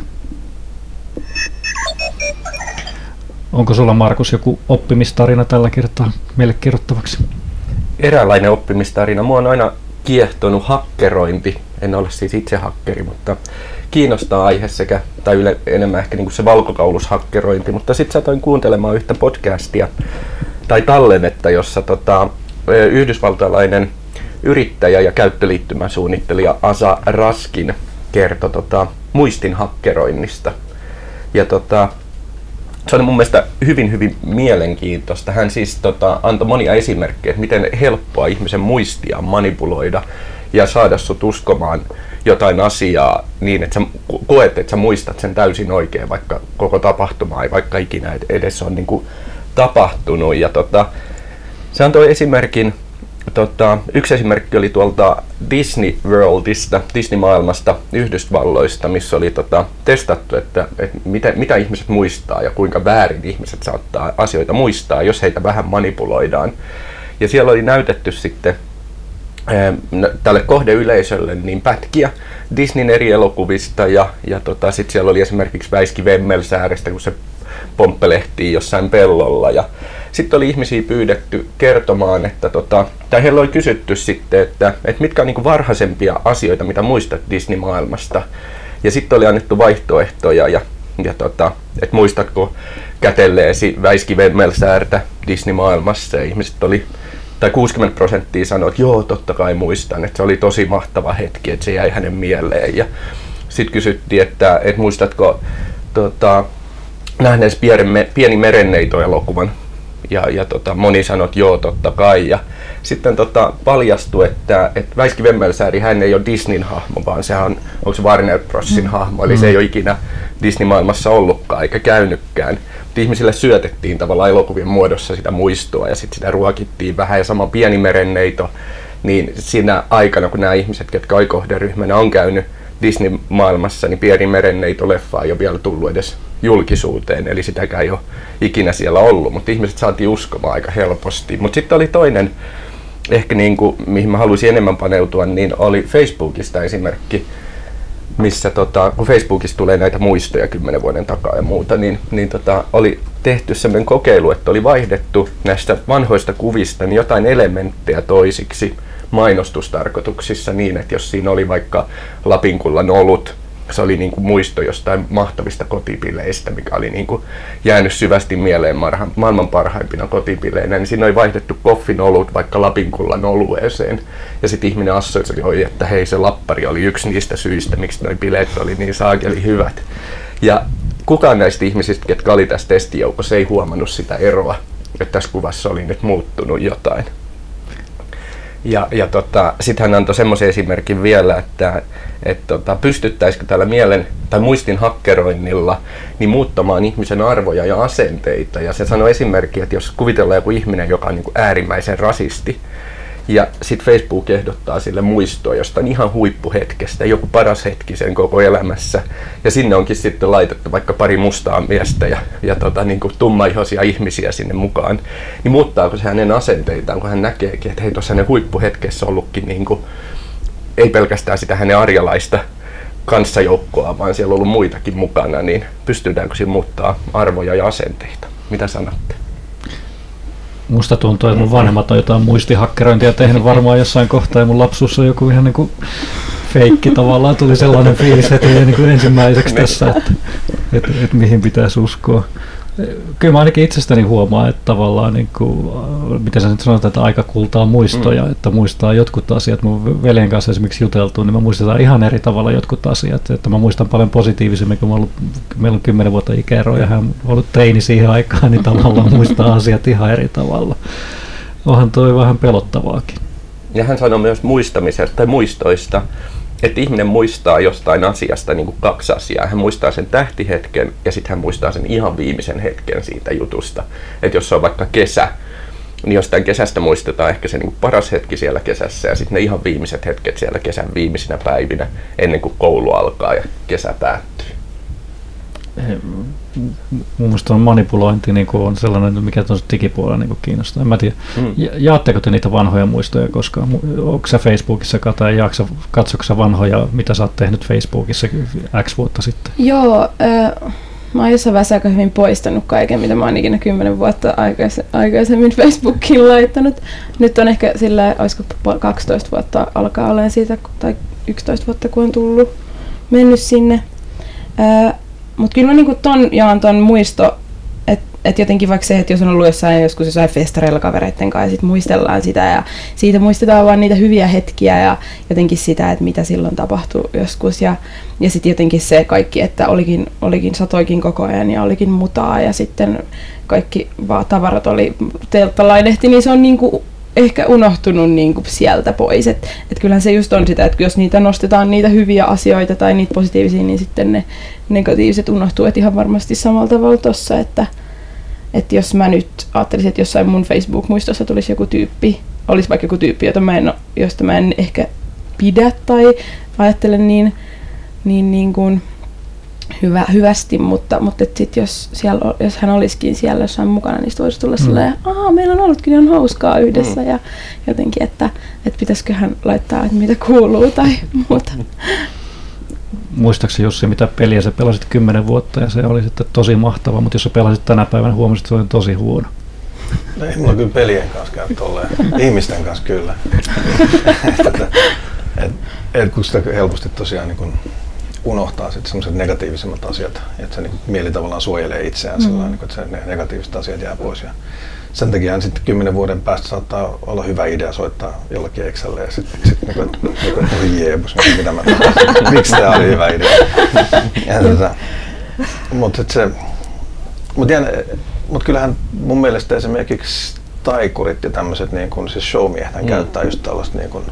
Onko sulla Markus joku oppimistarina tällä kertaa meille kerrottavaksi? Eräänlainen oppimistarina. Mua on aina kiehtonut hakkerointi. En ole siis itse hakkeri, mutta kiinnostaa aihe sekä, tai yle, enemmän ehkä niin se valkokaulushakkerointi, mutta sitten satoin kuuntelemaan yhtä podcastia tai tallennetta, jossa tota, yhdysvaltalainen yrittäjä ja käyttöliittymäsuunnittelija Asa Raskin kertoi tota, muistin hakkeroinnista. Ja tota, se on mun mielestä hyvin, hyvin mielenkiintoista. Hän siis tota, antoi monia esimerkkejä, että miten helppoa ihmisen muistia manipuloida ja saada sut uskomaan jotain asiaa niin, että sä koet, että sä muistat sen täysin oikein, vaikka koko tapahtuma ei vaikka ikinä edes on niin kuin tapahtunut. Ja tota, se antoi esimerkin, tota, yksi esimerkki oli tuolta Disney Worldista, Disney-maailmasta, Yhdysvalloista, missä oli tota, testattu, että, että mitä, mitä ihmiset muistaa ja kuinka väärin ihmiset saattaa asioita muistaa, jos heitä vähän manipuloidaan. Ja siellä oli näytetty sitten tälle kohdeyleisölle niin pätkiä Disneyn eri elokuvista ja, ja tota, sitten siellä oli esimerkiksi Väiski Vemmelsäärestä, kun se pomppelehtii jossain pellolla ja sitten oli ihmisiä pyydetty kertomaan, että tota, tai heillä oli kysytty sitten, että, että mitkä on niin varhaisempia asioita, mitä muistat Disney-maailmasta. Ja sitten oli annettu vaihtoehtoja ja, ja tota, että muistatko kätelleesi Väiski Vemmelsäärtä Disney-maailmassa ja ihmiset oli tai 60 prosenttia sanoi, että joo, totta kai muistan, että se oli tosi mahtava hetki, että se jäi hänen mieleen. Ja sitten kysyttiin, että, että muistatko tota, nähneesi pieni, pieni merenneito-elokuvan. Ja, ja tota, moni sanoi, että joo, totta kai. Ja sitten tota, paljastui, että, että Väiski Vemmelsääri, hän ei ole Disneyn hahmo, vaan se on, onko se Warner Brosin mm. hahmo, eli mm. se ei ole ikinä Disney-maailmassa ollutkaan eikä käynytkään ihmisille syötettiin tavallaan elokuvien muodossa sitä muistoa ja sitten sitä ruokittiin vähän ja sama pieni merenneito, niin siinä aikana, kun nämä ihmiset, jotka kohderyhmänä on käynyt Disney-maailmassa, niin pieni merenneito-leffa ei ole vielä tullut edes julkisuuteen, eli sitäkään ei ole ikinä siellä ollut, mutta ihmiset saatiin uskomaan aika helposti. Mutta sitten oli toinen, ehkä niin kuin, mihin mä haluaisin enemmän paneutua, niin oli Facebookista esimerkki missä tota, kun Facebookissa tulee näitä muistoja kymmenen vuoden takaa ja muuta, niin, niin tota, oli tehty sellainen kokeilu, että oli vaihdettu näistä vanhoista kuvista niin jotain elementtejä toisiksi mainostustarkoituksissa niin, että jos siinä oli vaikka Lapinkullan olut, se oli niin kuin muisto jostain mahtavista kotipileistä, mikä oli niin kuin jäänyt syvästi mieleen marhan, maailman parhaimpina kotibileinä, niin siinä oli vaihdettu koffin olut vaikka Lapinkullan olueeseen. Ja sitten ihminen assosioi, että hei se lappari oli yksi niistä syistä, miksi nuo bileet oli niin saakeli hyvät. Ja kukaan näistä ihmisistä, ketkä oli tässä testijoukossa, ei huomannut sitä eroa, että tässä kuvassa oli nyt muuttunut jotain. Ja, ja tota, sitten hän antoi semmoisen esimerkin vielä, että et tota, pystyttäisikö tällä mielen tai muistin hakkeroinnilla niin muuttamaan ihmisen arvoja ja asenteita. Ja se sanoi esimerkki, että jos kuvitellaan joku ihminen, joka on niin äärimmäisen rasisti, ja sitten Facebook ehdottaa sille muistoa jostain ihan huippuhetkestä, joku paras hetki sen koko elämässä. Ja sinne onkin sitten laitettu vaikka pari mustaa miestä ja, ja tota, niin kuin tummaihoisia ihmisiä sinne mukaan. Niin muuttaako se hänen asenteitaan, kun hän näkeekin, että hei tuossa hänen huippuhetkessä ollutkin niin kuin, ei pelkästään sitä hänen arjalaista kanssajoukkoa, vaan siellä on ollut muitakin mukana, niin pystytäänkö siinä muuttaa arvoja ja asenteita? Mitä sanotte? Musta tuntuu, että mun vanhemmat on jotain muistihakkerointia tehnyt varmaan jossain kohtaa ja mun lapsuus on joku ihan niin kuin feikki tavallaan. Tuli sellainen fiilis heti niin kuin ensimmäiseksi tässä, että, että, että mihin pitäisi uskoa kyllä mä ainakin itsestäni huomaan, että tavallaan, niin kuin, äh, miten sä nyt sanot, että aika kultaa muistoja, mm. että muistaa jotkut asiat. Mun veljen kanssa esimerkiksi juteltu, niin me muistetaan ihan eri tavalla jotkut asiat. Että mä muistan paljon positiivisemmin, kun mä ollut, meillä on kymmenen vuotta ikäeroa ja hän on ollut teini siihen aikaan, niin tavallaan muistaa asiat ihan eri tavalla. Onhan toi vähän pelottavaakin. Ja hän sanoi myös muistamisesta tai muistoista, että ihminen muistaa jostain asiasta niin kuin kaksi asiaa. Hän muistaa sen tähtihetken ja sitten hän muistaa sen ihan viimeisen hetken siitä jutusta. Että jos se on vaikka kesä, niin jostain kesästä muistetaan ehkä se niin kuin paras hetki siellä kesässä ja sitten ne ihan viimeiset hetket siellä kesän viimeisinä päivinä ennen kuin koulu alkaa ja kesä päättyy. Mun mielestä on manipulointi niin on sellainen, mikä tuossa digipuolella niin kiinnostaa. En mä tiedä, mm. jaatteko te niitä vanhoja muistoja koskaan? Onko sä Facebookissa tai jaksa, katsoksa vanhoja, mitä sä oot tehnyt Facebookissa X vuotta sitten? Joo, äh, mä oon jossain vaiheessa aika hyvin poistanut kaiken, mitä mä oon ikinä 10 vuotta aikais, aikaisemmin Facebookiin laittanut. Nyt on ehkä sillä, olisiko 12 vuotta alkaa olemaan siitä, tai 11 vuotta kun on tullut, mennyt sinne. Äh, mutta kyllä mä niinku ton jaan ton muisto, että et jotenkin vaikka se, että jos on ollut jossain joskus jossain festareilla kavereiden kanssa ja sit muistellaan sitä ja siitä muistetaan vaan niitä hyviä hetkiä ja jotenkin sitä, että mitä silloin tapahtui joskus. Ja, ja sitten jotenkin se kaikki, että olikin, olikin satoikin koko ajan ja olikin mutaa ja sitten kaikki vaan tavarat oli telttalainehti, niin se on niinku ehkä unohtunut niin kuin sieltä pois. Että et kyllähän se just on sitä, että jos niitä nostetaan niitä hyviä asioita tai niitä positiivisia, niin sitten ne negatiiviset unohtuu. Et ihan varmasti samalla tavalla tuossa, että, että jos mä nyt ajattelisin, että jossain mun Facebook-muistossa tulisi joku tyyppi, olisi vaikka joku tyyppi, jota mä en, josta mä en ehkä pidä tai ajattele niin, niin, niin kuin, hyvä, hyvästi, mutta, mutta sit jos, siellä, jos hän olisikin siellä jossain mukana, niin voisi tulla mm. silleen, että meillä on ollutkin ihan hauskaa yhdessä mm. ja jotenkin, että, että pitäisikö hän laittaa, että mitä kuuluu tai muuta. Muistaakseni Jussi, mitä peliä sä pelasit kymmenen vuotta ja se oli sitten tosi mahtava, mutta jos sä pelasit tänä päivänä, huomasit, että se oli tosi huono. No ei mulla kyllä pelien kanssa käy tolleen. Ihmisten kanssa kyllä. et, et, et, kun sitä helposti tosiaan niin kun unohtaa sitten semmoiset negatiivisemmat asiat, että se niin mieli tavallaan suojelee itseään mm. sellainen, että se, ne negatiiviset asiat jää pois. Ja sen takia sitten kymmenen vuoden päästä saattaa olla hyvä idea soittaa jollakin Excelle ja sitten sit, niin kuin, että jeebus, mitä mä Miksi tämä oli hyvä idea? tota, mutta se, mut mut kyllähän mun mielestä esimerkiksi taikurit ja tämmöiset niin kun, siis showmiehet mm. käyttää just tällaista niin kun,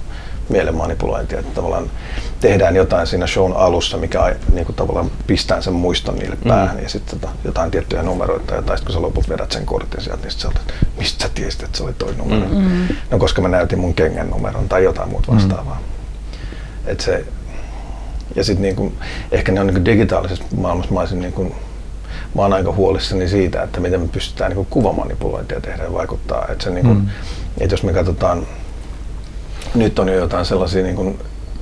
mielenmanipulointia, että tavallaan tehdään jotain siinä shown alussa, mikä niin kuin tavallaan pistää sen muiston niille mm. päähän mm. ja sitten tota, jotain tiettyjä numeroita ja tai sitten kun sä loput vedät sen kortin sieltä, niin sitten että mistä sä tiesit, että se oli toi numero. Mm. mm. No koska mä näytin mun kengän numeron tai jotain muuta mm. vastaavaa. Mm. Et se, ja sitten niinku, ehkä ne on niinku digitaalisessa maailmassa mä olisin niinku, mä oon aika huolissani siitä, että miten me pystytään niinku kuvamanipulointia tehdä ja vaikuttaa. Että se, niinku, mm. et jos me katsotaan nyt on jo jotain sellaisia niin kuin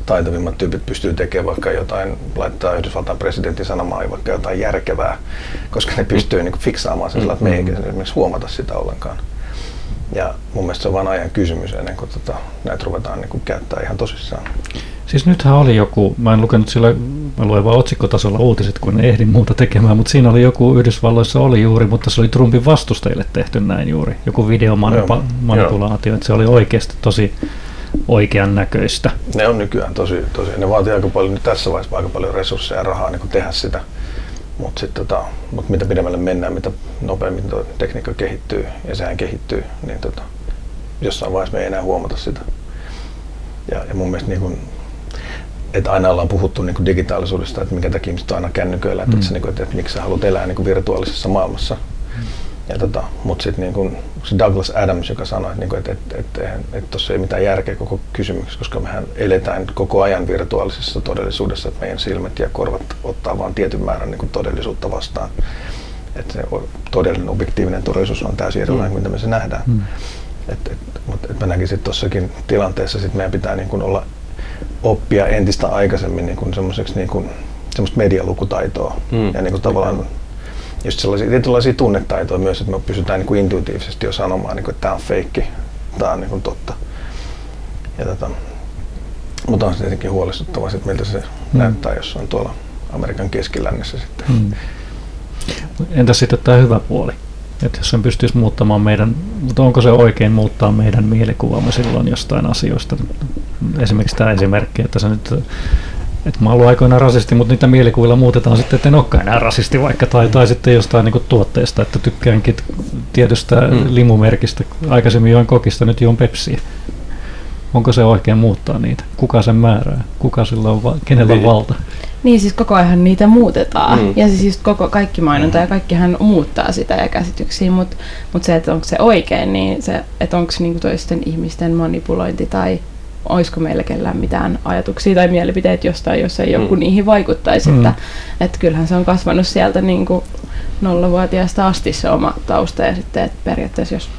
taitavimmat tyypit pystyy tekemään vaikka jotain, laittaa Yhdysvaltain presidentin sanomaan vaikka jotain järkevää, koska ne pystyy niin fiksaamaan sen sillä, että me ei mm-hmm. esimerkiksi huomata sitä ollenkaan. Ja mun mielestä se on vain ajan kysymys ennen kuin tota, näitä ruvetaan niin kuin käyttää ihan tosissaan. Siis nythän oli joku, mä en lukenut sillä, mä luen vaan otsikkotasolla uutiset, kun en ehdi muuta tekemään, mutta siinä oli joku Yhdysvalloissa oli juuri, mutta se oli Trumpin vastustajille tehty näin juuri. Joku videomanipulaatio, että se oli oikeasti tosi oikean näköistä. Ne on nykyään tosi, tosi ne vaatii aika paljon, tässä vaiheessa aika paljon resursseja ja rahaa niin tehdä sitä. Mutta tota, mut mitä pidemmälle mennään, mitä nopeammin tuo tekniikka kehittyy, ja sehän kehittyy, niin tota, jossain vaiheessa me ei enää huomata sitä. Ja, ja mun mielestä niin kun, että aina ollaan puhuttu niin kuin digitaalisuudesta, että minkä takia ihmiset on aina kännyköillä, että, mm. että, että, että miksi sä haluat elää niin kuin virtuaalisessa maailmassa. Ja tota, mutta sitten niin se Douglas Adams, joka sanoi, että, niin että, että, että, että, että tuossa ei mitään järkeä koko kysymyksessä, koska mehän eletään koko ajan virtuaalisessa todellisuudessa, että meidän silmät ja korvat ottaa vain tietyn määrän niin todellisuutta vastaan. Että se todellinen objektiivinen todellisuus on täysin erilainen kuin mitä me se nähdään. Mm. Et, et, mutta et mä näkisin, että tuossakin tilanteessa sit meidän pitää niin kuin olla oppia entistä aikaisemmin niin kuin semmoiseksi niin kuin, semmoista medialukutaitoa mm. ja niin kuin tavallaan just sellaisia tietynlaisia tunnetaitoja myös, että me pysytään niin kuin intuitiivisesti jo sanomaan, niin kuin, että tämä on feikki, tämä on niin kuin totta. Ja tota, mutta on se tietenkin huolestuttavaa, että miltä se mm. näyttää, jos on tuolla Amerikan keskilännessä sitten. Mm. Entä sitten tämä hyvä puoli? Että jos sen pystyisi muuttamaan meidän, mutta onko se oikein muuttaa meidän mielikuvamme silloin jostain asioista? Esimerkiksi tämä esimerkki, että se nyt että mä ollut aikoinaan rasisti, mutta niitä mielikuvilla muutetaan sitten, että en olekaan enää rasisti vaikka, tai, tai sitten jostain niin tuotteesta, että tykkäänkin tietystä hmm. limumerkistä. Aikaisemmin join kokista, nyt juon pepsiä. Onko se oikein muuttaa niitä? Kuka sen määrää? Kuka sillä on, va- kenellä on niin. valta? Niin, siis koko ajan niitä muutetaan. Mm. Ja siis just koko, kaikki mainonta ja kaikkihan muuttaa sitä ja käsityksiä, mutta mut se, että onko se oikein, niin se, että onko niinku toisten ihmisten manipulointi tai olisiko meillä kellään mitään ajatuksia tai mielipiteitä jostain, jos ei mm. joku niihin vaikuttaisi. Mm. Että, että kyllähän se on kasvanut sieltä niin kuin nollavuotiaasta asti se oma tausta ja sitten että periaatteessa jos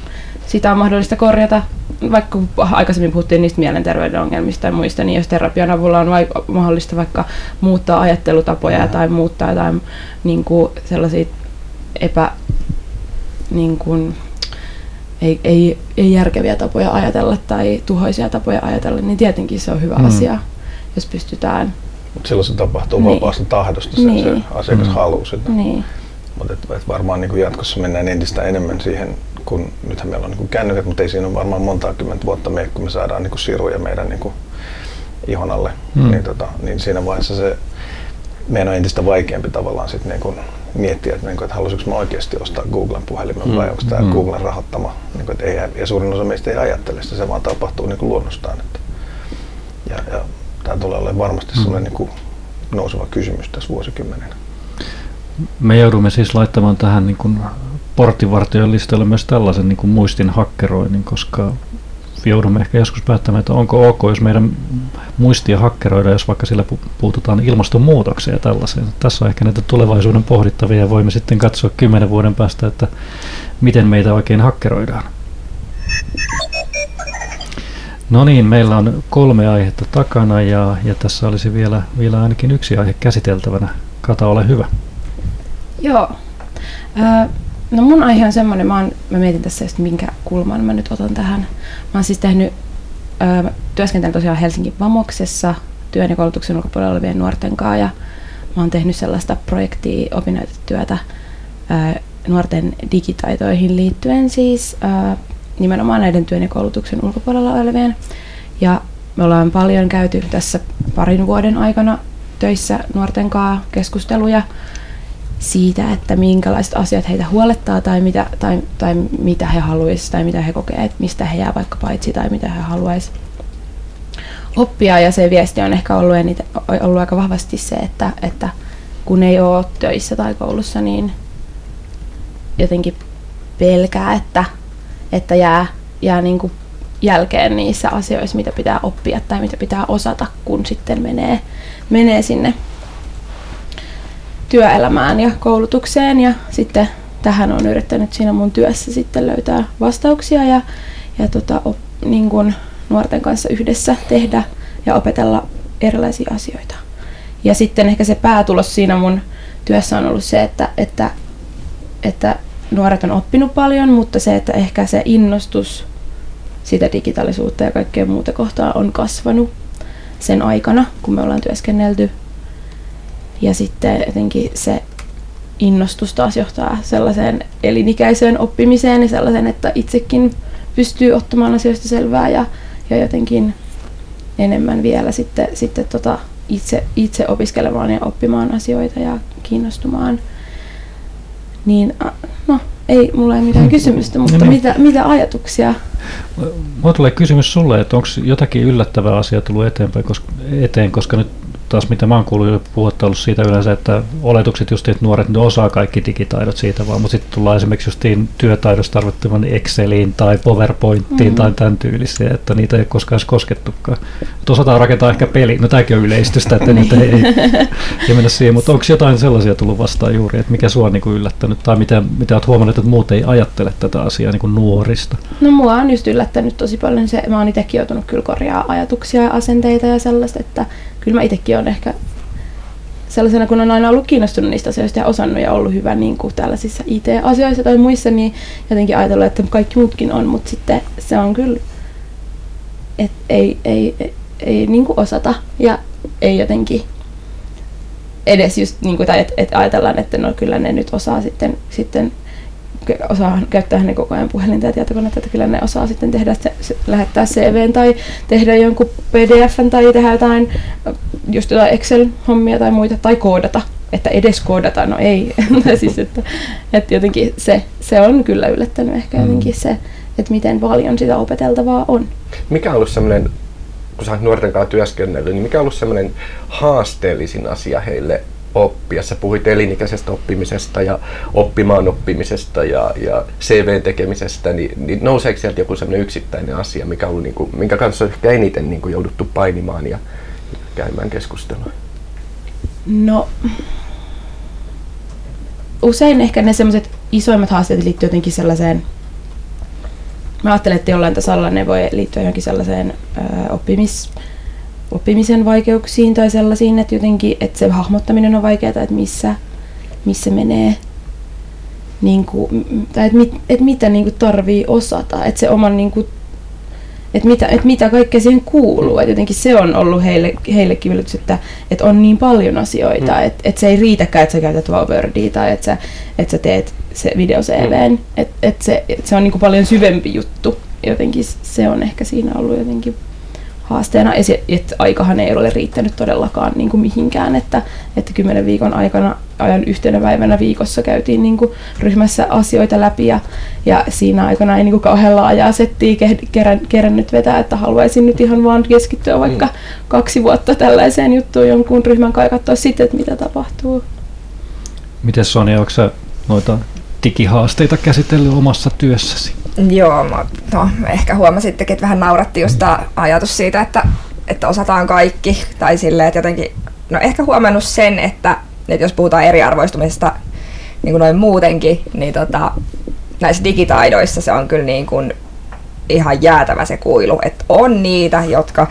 sitä on mahdollista korjata, vaikka aikaisemmin puhuttiin niistä mielenterveyden ongelmista ja muista, niin jos terapian avulla on vaik- mahdollista vaikka muuttaa ajattelutapoja mm. tai muuttaa jotain niin kuin sellaisia epä, niin kuin, ei, ei, ei järkeviä tapoja ajatella tai tuhoisia tapoja ajatella, niin tietenkin se on hyvä mm. asia, jos pystytään. Mutta silloin se tapahtuu niin. vapaasta tahdosta, sen niin. se asiakas mm. haluaa sitä. Niin. Mutta et, et varmaan niin jatkossa mennään entistä enemmän siihen, kun nythän meillä on niin kännykät, mutta ei siinä ole varmaan monta kymmentä vuotta mene, kun me saadaan niin siruja meidän niin ihon alle. Mm. Niin, tota, niin siinä vaiheessa se meidän on entistä vaikeampi tavallaan sit niin kuin miettiä, että, niin kuin, että haluaisinko mä oikeasti ostaa Googlen puhelimen mm. vai onko tämä mm. Googlen rahoittama. Niin kuin, että ei, ja suurin osa meistä ei ajattele sitä, se vaan tapahtuu niin kuin luonnostaan. Että, ja, ja tämä tulee olemaan varmasti mm. sellainen niin kuin nouseva kysymys tässä vuosikymmenenä. Me joudumme siis laittamaan tähän niin kuin portinvartijan listalle myös tällaisen niin kuin muistin hakkeroinnin, koska joudumme ehkä joskus päättämään, että onko ok, jos meidän muistia hakkeroida, jos vaikka sillä puututaan ilmastonmuutokseen ja tällaiseen. Tässä on ehkä näitä tulevaisuuden pohdittavia ja voimme sitten katsoa kymmenen vuoden päästä, että miten meitä oikein hakkeroidaan. No niin, meillä on kolme aihetta takana ja, ja tässä olisi vielä, vielä ainakin yksi aihe käsiteltävänä. Kata, ole hyvä. Joo. Äh, No mun aihe on semmoinen, mä, oon, mä mietin tässä just minkä kulman mä nyt otan tähän. Mä oon siis tehnyt, ö, työskentelen tosiaan Helsingin Vamoksessa työn ja koulutuksen ulkopuolella olevien nuorten kanssa ja mä oon tehnyt sellaista projektia, opinnäytetyötä ö, nuorten digitaitoihin liittyen siis ö, nimenomaan näiden työn ja koulutuksen ulkopuolella olevien. Ja me ollaan paljon käyty tässä parin vuoden aikana töissä nuorten kanssa keskusteluja siitä, että minkälaiset asiat heitä huolettaa tai mitä, tai, tai mitä he haluaisivat tai mitä he kokee, että mistä he jää vaikka paitsi tai mitä he haluaisivat oppia. Ja se viesti on ehkä ollut, enitä, ollut aika vahvasti se, että, että kun ei ole töissä tai koulussa, niin jotenkin pelkää, että, että jää, jää niin kuin jälkeen niissä asioissa, mitä pitää oppia tai mitä pitää osata, kun sitten menee, menee sinne työelämään ja koulutukseen ja sitten tähän on yrittänyt siinä mun työssä sitten löytää vastauksia ja, ja tota, op, niin kun nuorten kanssa yhdessä tehdä ja opetella erilaisia asioita. Ja sitten ehkä se päätulos siinä mun työssä on ollut se, että, että, että nuoret on oppinut paljon, mutta se, että ehkä se innostus sitä digitaalisuutta ja kaikkea muuta kohtaa on kasvanut sen aikana, kun me ollaan työskennelty. Ja sitten jotenkin se innostus taas johtaa sellaiseen elinikäiseen oppimiseen ja sellaisen, että itsekin pystyy ottamaan asioista selvää ja, ja jotenkin enemmän vielä sitten, sitten tota itse, itse opiskelemaan ja oppimaan asioita ja kiinnostumaan. Niin, no, ei mulla ei mitään kysymystä, mutta niin. mitä, mitä ajatuksia? Mulla tulee kysymys sulle, että onko jotakin yllättävää asiaa tullut eteenpäin, koska, eteen, koska nyt taas mitä mä oon kuullut puhutta ollut siitä yleensä, että oletukset just, että nuoret ne osaa kaikki digitaidot siitä vaan, mutta sitten tullaan esimerkiksi justiin työtaidosta tarvittavan Exceliin tai PowerPointiin mm-hmm. tai tämän tyylisiä, että niitä ei ole koskaan edes koskettukaan. Että osataan rakentaa ehkä peli, no tämäkin on yleistystä, että niitä ei, ei mennä siihen, mutta onko jotain sellaisia tullut vastaan juuri, että mikä sua on niin yllättänyt tai mitä, mitä olet huomannut, että muut ei ajattele tätä asiaa niin kuin nuorista? No mua on just yllättänyt tosi paljon se, mä oon itsekin joutunut kyllä korjaa ajatuksia ja asenteita ja sellaista, että kyllä mä itsekin olen ehkä sellaisena, kun on aina ollut kiinnostunut niistä asioista ja osannut ja ollut hyvä niin kuin tällaisissa IT-asioissa tai muissa, niin jotenkin ajatellut, että kaikki muutkin on, mutta sitten se on kyllä, että ei, ei, ei, ei niin kuin osata ja ei jotenkin edes just, niin kuin, tai että et ajatellaan, että no kyllä ne nyt osaa sitten, sitten osaa käyttää ne koko ajan puhelinta ja tietokonetta, että kyllä ne osaa sitten tehdä, se, se, lähettää CVn tai tehdä jonkun PDFn tai tehdä jotain, just jotain Excel-hommia tai muita, tai koodata. Että edes koodata, no ei. siis, että, että jotenkin se, se on kyllä yllättänyt ehkä mm. jotenkin se, että miten paljon sitä opeteltavaa on. Mikä on ollut semmoinen, kun sä olet nuorten kanssa työskennellyt, niin mikä on ollut semmoinen haasteellisin asia heille oppia. Sä puhuit elinikäisestä oppimisesta ja oppimaan oppimisesta ja, ja CV-tekemisestä, niin, niin nouseeko sieltä joku sellainen yksittäinen asia, mikä on, niin kuin, minkä kanssa on ehkä eniten niin kuin jouduttu painimaan ja käymään keskustelua? No, usein ehkä ne semmoiset isoimmat haasteet liittyy jotenkin sellaiseen, mä ajattelen, että jollain tasolla ne voi liittyä johonkin sellaiseen ö, oppimis, oppimisen vaikeuksiin tai sellaisiin, että jotenkin, että se hahmottaminen on vaikeaa, että missä, missä menee, niin kuin, tai että, mit, että mitä niin kuin tarvii osata, että se oman niin kuin, että mitä, että mitä kaikkea siihen kuuluu. Että jotenkin se on ollut heille, heillekin yllätys, että, että on niin paljon asioita, mm. että, että se ei riitäkään, että sä käytät vaan Wordia tai että sä, että sä teet se video CVn. Mm. Että, että, se, että se on niin kuin paljon syvempi juttu. Jotenkin se on ehkä siinä ollut jotenkin haasteena, että aikahan ei ole riittänyt todellakaan niin kuin mihinkään, että, että kymmenen viikon aikana ajan yhtenä päivänä viikossa käytiin niin kuin ryhmässä asioita läpi ja, ja siinä aikana ei niin kuin kauhean laajaa settiä kerän, kerännyt vetää, että haluaisin nyt ihan vaan keskittyä vaikka mm. kaksi vuotta tällaiseen juttuun jonkun ryhmän kai katsoa sitten, että mitä tapahtuu. Miten Sonja, onko noita digihaasteita käsitellyt omassa työssäsi? Joo, no, ehkä huomasittekin, että vähän nauratti just tämä ajatus siitä, että, että osataan kaikki. Tai silleen, että jotenkin, no ehkä huomannut sen, että, että jos puhutaan eriarvoistumisesta niin kuin noin muutenkin, niin tota, näissä digitaidoissa se on kyllä niin kuin ihan jäätävä se kuilu. Että on niitä, jotka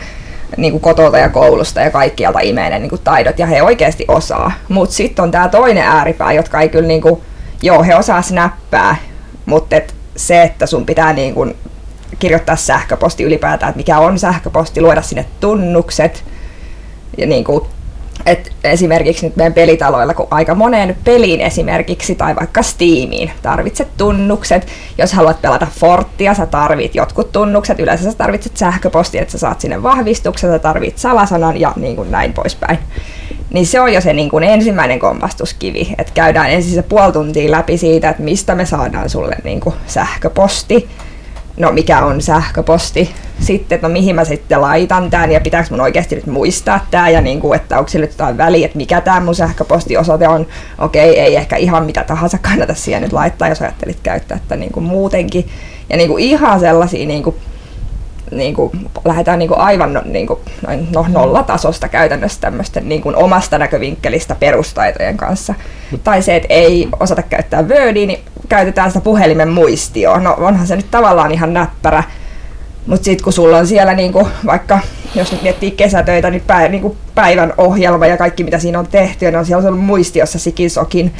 niin kuin kotolta ja koulusta ja kaikkialta imee ne niin kuin taidot ja he oikeasti osaa. Mutta sitten on tämä toinen ääripää, jotka ei kyllä, niin kuin, joo he osaa snappää, mutta et se, että sun pitää niin kuin kirjoittaa sähköposti ylipäätään, että mikä on sähköposti, luoda sinne tunnukset. Ja niin kuin, et esimerkiksi nyt meidän pelitaloilla, kun aika moneen peliin esimerkiksi tai vaikka Steamiin tarvitset tunnukset. Jos haluat pelata Forttia, sä tarvit jotkut tunnukset. Yleensä sä tarvitset sähköpostia, että sä saat sinne vahvistuksen, sä tarvit salasanan ja niin kuin näin poispäin. Niin se on jo se niin kuin ensimmäinen kompastuskivi, että käydään ensin se puoli tuntia läpi siitä, että mistä me saadaan sulle niin kuin sähköposti, no mikä on sähköposti, sitten, että no mihin mä sitten laitan tämän ja pitääkö mun oikeasti nyt muistaa tämä ja niin kuin, että onko sillä jotain väliä, että mikä tämä mun sähköpostiosoite on. Okei, ei ehkä ihan mitä tahansa kannata siihen nyt laittaa, jos ajattelit käyttää että niin kuin muutenkin. Ja niin kuin ihan sellaisia niin kuin niin kuin, lähdetään niin kuin aivan no, niin kuin, noin, no, nollatasosta käytännössä tämmöisten niin kuin omasta näkövinkkelistä perustaitojen kanssa. Tai se, että ei osata käyttää Wordia, niin käytetään sitä puhelimen muistioa. No onhan se nyt tavallaan ihan näppärä, Mutta sitten kun sulla on siellä niinku, vaikka, jos nyt miettii kesätöitä, niin, päivän, niinku päivän ohjelma ja kaikki mitä siinä on tehty, ja ne on siellä on muistiossa sikin sokin,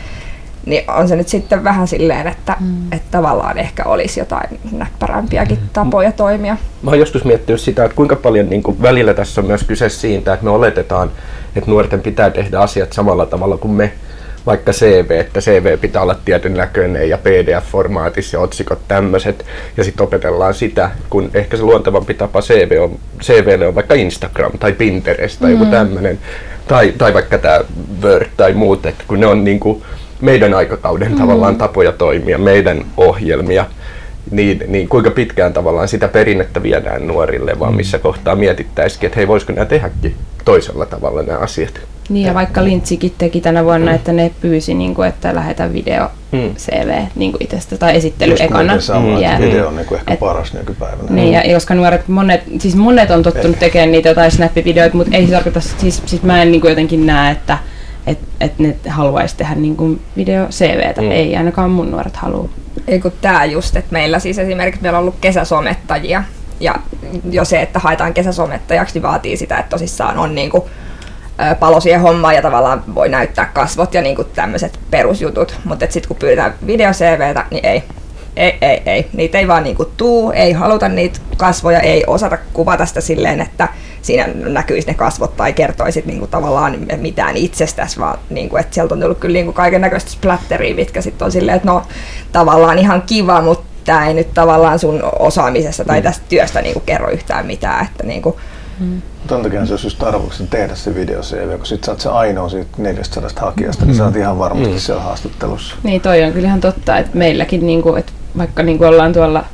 niin on se nyt sitten vähän silleen, että, mm. että tavallaan ehkä olisi jotain näppärämpiäkin mm. tapoja toimia. Mä oon joskus miettinyt sitä, että kuinka paljon niin kuin välillä tässä on myös kyse siitä, että me oletetaan, että nuorten pitää tehdä asiat samalla tavalla kuin me vaikka CV, että CV pitää olla tietyn näköinen ja PDF-formaatissa ja otsikot tämmöiset, ja sitten opetellaan sitä, kun ehkä se luontevampi tapa CV on, CVlle on vaikka Instagram tai Pinterest tai mm. joku tämmöinen, tai, tai vaikka tämä Word tai muut, että kun ne on niinku meidän aikakauden mm. tavallaan tapoja toimia, meidän ohjelmia, niin, niin kuinka pitkään tavallaan sitä perinnettä viedään nuorille, vaan mm. missä kohtaa mietittäisikin, että hei, voisiko nämä tehdäkin toisella tavalla nämä asiat. Niin ja vaikka Lintsikin teki tänä vuonna, mm. että ne pyysi, niin kuin, että lähetä video mm. CV niin kuin itsestä tai esittely Just ekana. Sama, yeah. video on niin kuin ehkä et, paras nykypäivänä. Niin, ja koska nuoret, monet, siis monet on tottunut tekemään niitä jotain snappivideoita, mutta ei se tarkoita, siis, siis mä en niin kuin jotenkin näe, että et, et ne haluaisi tehdä niin kuin video CVtä. Mm. Ei ainakaan mun nuoret halua. Ei kun tää just, että meillä siis esimerkiksi meillä on ollut kesäsomettajia, ja jo se, että haetaan kesäsomettajaksi, niin vaatii sitä, että tosissaan on niin kuin palo siihen hommaan ja tavallaan voi näyttää kasvot ja niinku tämmöiset perusjutut. Mutta sitten kun pyydetään video CVtä, niin ei. Ei, ei, ei. Niitä ei vaan niinku tuu, ei haluta niitä kasvoja, ei osata kuvata sitä silleen, että siinä näkyisi ne kasvot tai kertoisit niinku tavallaan mitään itsestäsi, vaan niinku, että sieltä on tullut kyllä niinku kaiken näköistä splatteria, mitkä sitten on silleen, että no tavallaan ihan kiva, mutta tämä ei nyt tavallaan sun osaamisessa tai mm. tästä työstä niinku kerro yhtään mitään. Että niinku, mm. Ton takia se olisi just tarkoituksena tehdä se video CV, kun sit sä oot se ainoa siitä 400 hakijasta, mm. niin sä oot ihan varmasti mm. siellä haastattelussa. Niin toi on kyllähän totta, että meilläkin niinku, että vaikka niinku ollaan tuolla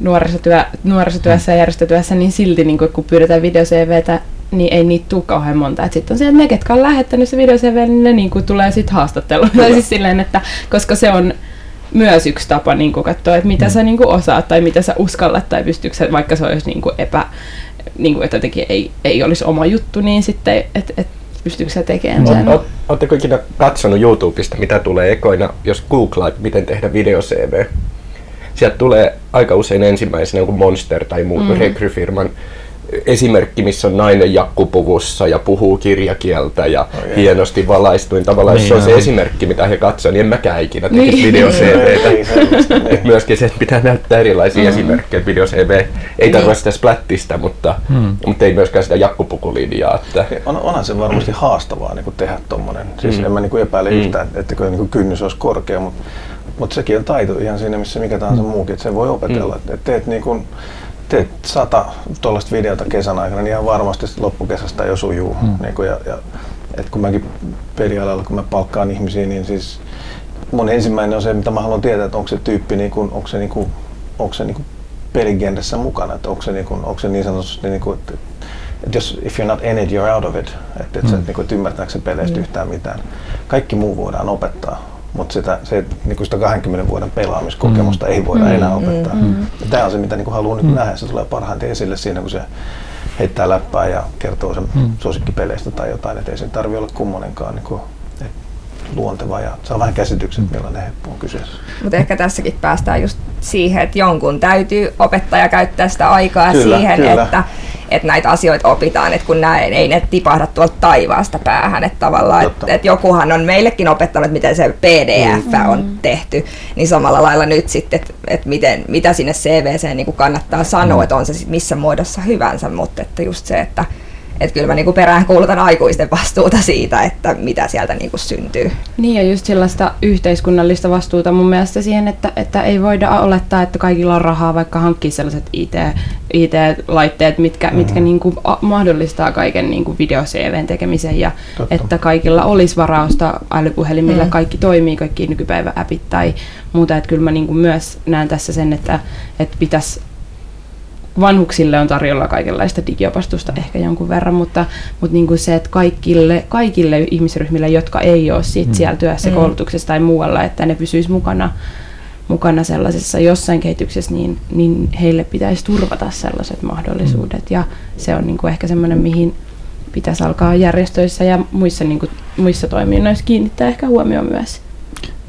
nuorisotyö, nuorisotyössä ja järjestötyössä, niin silti niinku, kun pyydetään video CVtä, niin ei niitä tule kauhean monta. Sitten on se, että ne, ketkä on lähettänyt se video CV, niin ne niinku tulee sitten haastatteluun. Tai siis silleen, että koska se on myös yksi tapa niin katsoa, että mitä mm. sä niin osaat tai mitä sä uskallat tai pystyykö vaikka se olisi niin epä, niin kuin, että jotenkin ei, ei olisi oma juttu, niin sitten, että et, pystyykö se tekemään sen? Oletteko ikinä katsonut YouTubesta, mitä tulee ekoina, jos googlaat, miten tehdä video CV? Sieltä tulee aika usein ensimmäisenä joku Monster tai muu mm. rekryfirman esimerkki, missä on nainen jakkupuvussa ja puhuu kirjakieltä ja oh, hienosti valaistuin. Tavallaan niin, jos se on se esimerkki, mitä he katsovat, niin en mäkään ikinä tekisi niin. video. Niin, myöskin se, että pitää näyttää erilaisia mm. esimerkkejä. Video CV ei niin. tarvitse sitä splattista, mutta, mm. mutta ei myöskään sitä jakkupukulinjaa. Että... On, onhan se varmasti haastavaa niin tehdä tuommoinen. Siis mm. en mä niin epäile mm. yhtään, että niin kynnys olisi korkea, mutta, mutta sekin on taito ihan siinä, missä mikä tahansa mm. muukin, että se voi opetella. Mm. Että teet niin kuin, teet sata tuollaista videota kesän aikana, niin ihan varmasti loppukesästä jo sujuu. Mm. Niin kuin, ja, ja, et kun mäkin pelialalla, kun mä palkkaan ihmisiä, niin siis mun ensimmäinen on se, mitä mä haluan tietää, että onko se tyyppi, niin kuin, onko se, niin kuin, onko se niin kuin peligendessä mukana, että onko se, niin, kuin, onko se niin sanotusti, niin kuin, että, että jos if you're not in it, you're out of it, että et mm. sä et, niin kuin, et ymmärtääkö se peleistä mm. yhtään mitään. Kaikki muu voidaan opettaa mutta sitä, se, niin kuin sitä 20 vuoden pelaamiskokemusta mm. ei voida mm. enää opettaa. Mm. Mm. Tämä on se, mitä niin haluan mm. nähdä. Se tulee parhaiten esille siinä, kun se heittää läppää ja kertoo sen mm. suosikkipeleistä tai jotain. Että ei sen tarvitse olla kummonenkaan niin kuin, luonteva ja saa vähän käsityksen, mm. millainen heppu on kyseessä. Mutta ehkä tässäkin päästään just siihen, että jonkun täytyy opettaja käyttää sitä aikaa kyllä, siihen, kyllä. Että, että näitä asioita opitaan, että kun näin ei ne tipahda tuolta taivaasta päähän, että tavallaan, että, että jokuhan on meillekin opettanut, miten se PDF mm. on tehty, niin samalla lailla nyt sitten, että, että miten, mitä sinne CVC niin kannattaa sanoa, mm. että on se missä muodossa hyvänsä, mutta että just se, että että kyllä mä niinku perään kuulutan aikuisten vastuuta siitä, että mitä sieltä niinku syntyy. Niin ja just sellaista yhteiskunnallista vastuuta mun mielestä siihen, että, että ei voida olettaa, että kaikilla on rahaa vaikka hankkia sellaiset IT, IT-laitteet, mitkä, mm. mitkä niinku mahdollistaa kaiken niinku video-CVn tekemisen ja Totta. että kaikilla olisi varausta älypuhelimilla, mm. kaikki toimii, kaikki nykypäivä appit tai muuta. Että kyllä mä niinku myös näen tässä sen, että, että pitäisi vanhuksille on tarjolla kaikenlaista digiopastusta ehkä jonkun verran, mutta, mutta niin kuin se, että kaikille, kaikille ihmisryhmille, jotka ei ole sit mm. siellä työssä, mm. koulutuksessa tai muualla, että ne pysyisi mukana, mukana sellaisessa jossain kehityksessä, niin, niin heille pitäisi turvata sellaiset mahdollisuudet. Mm. Ja se on niin kuin ehkä semmoinen, mihin pitäisi alkaa järjestöissä ja muissa, niin kuin, muissa toiminnoissa kiinnittää ehkä huomioon myös.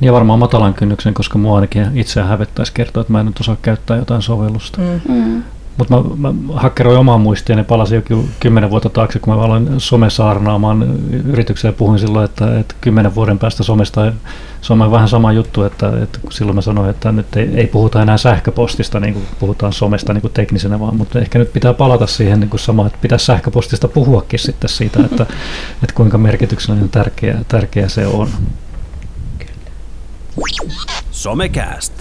Ja varmaan matalan kynnyksen, koska mua ainakin itseä hävettäisi kertoa, että mä en nyt osaa käyttää jotain sovellusta. Mm. Mm Mutta mä, mä hakkeroin omaa muistia ja palasin jokin kymmenen vuotta taakse, kun mä aloin somesaarnaamaan yritykseen ja puhuin silloin, että, että kymmenen vuoden päästä somesta se on vähän sama juttu, että, että silloin mä sanoin, että nyt ei, ei puhuta enää sähköpostista, niin kuin puhutaan somesta niin kuin teknisenä vaan, mutta ehkä nyt pitää palata siihen niin kuin sama, että pitäisi sähköpostista puhuakin sitten siitä, että, että kuinka merkityksellinen tärkeä, tärkeä se on. Somecast.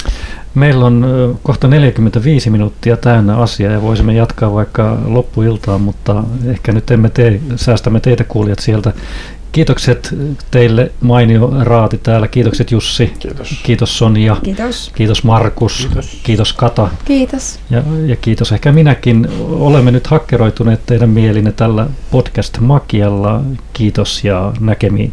Meillä on kohta 45 minuuttia täynnä asiaa ja voisimme jatkaa vaikka loppuiltaan, mutta ehkä nyt emme tee, säästämme teitä kuulijat sieltä. Kiitokset teille mainio raati täällä. Kiitokset Jussi. Kiitos. Kiitos Sonja. Kiitos. Kiitos Markus. Kiitos, kiitos Kata. Kiitos. Ja, ja kiitos ehkä minäkin. Olemme nyt hakkeroituneet teidän mielinne tällä podcast-makialla. Kiitos ja näkemiin.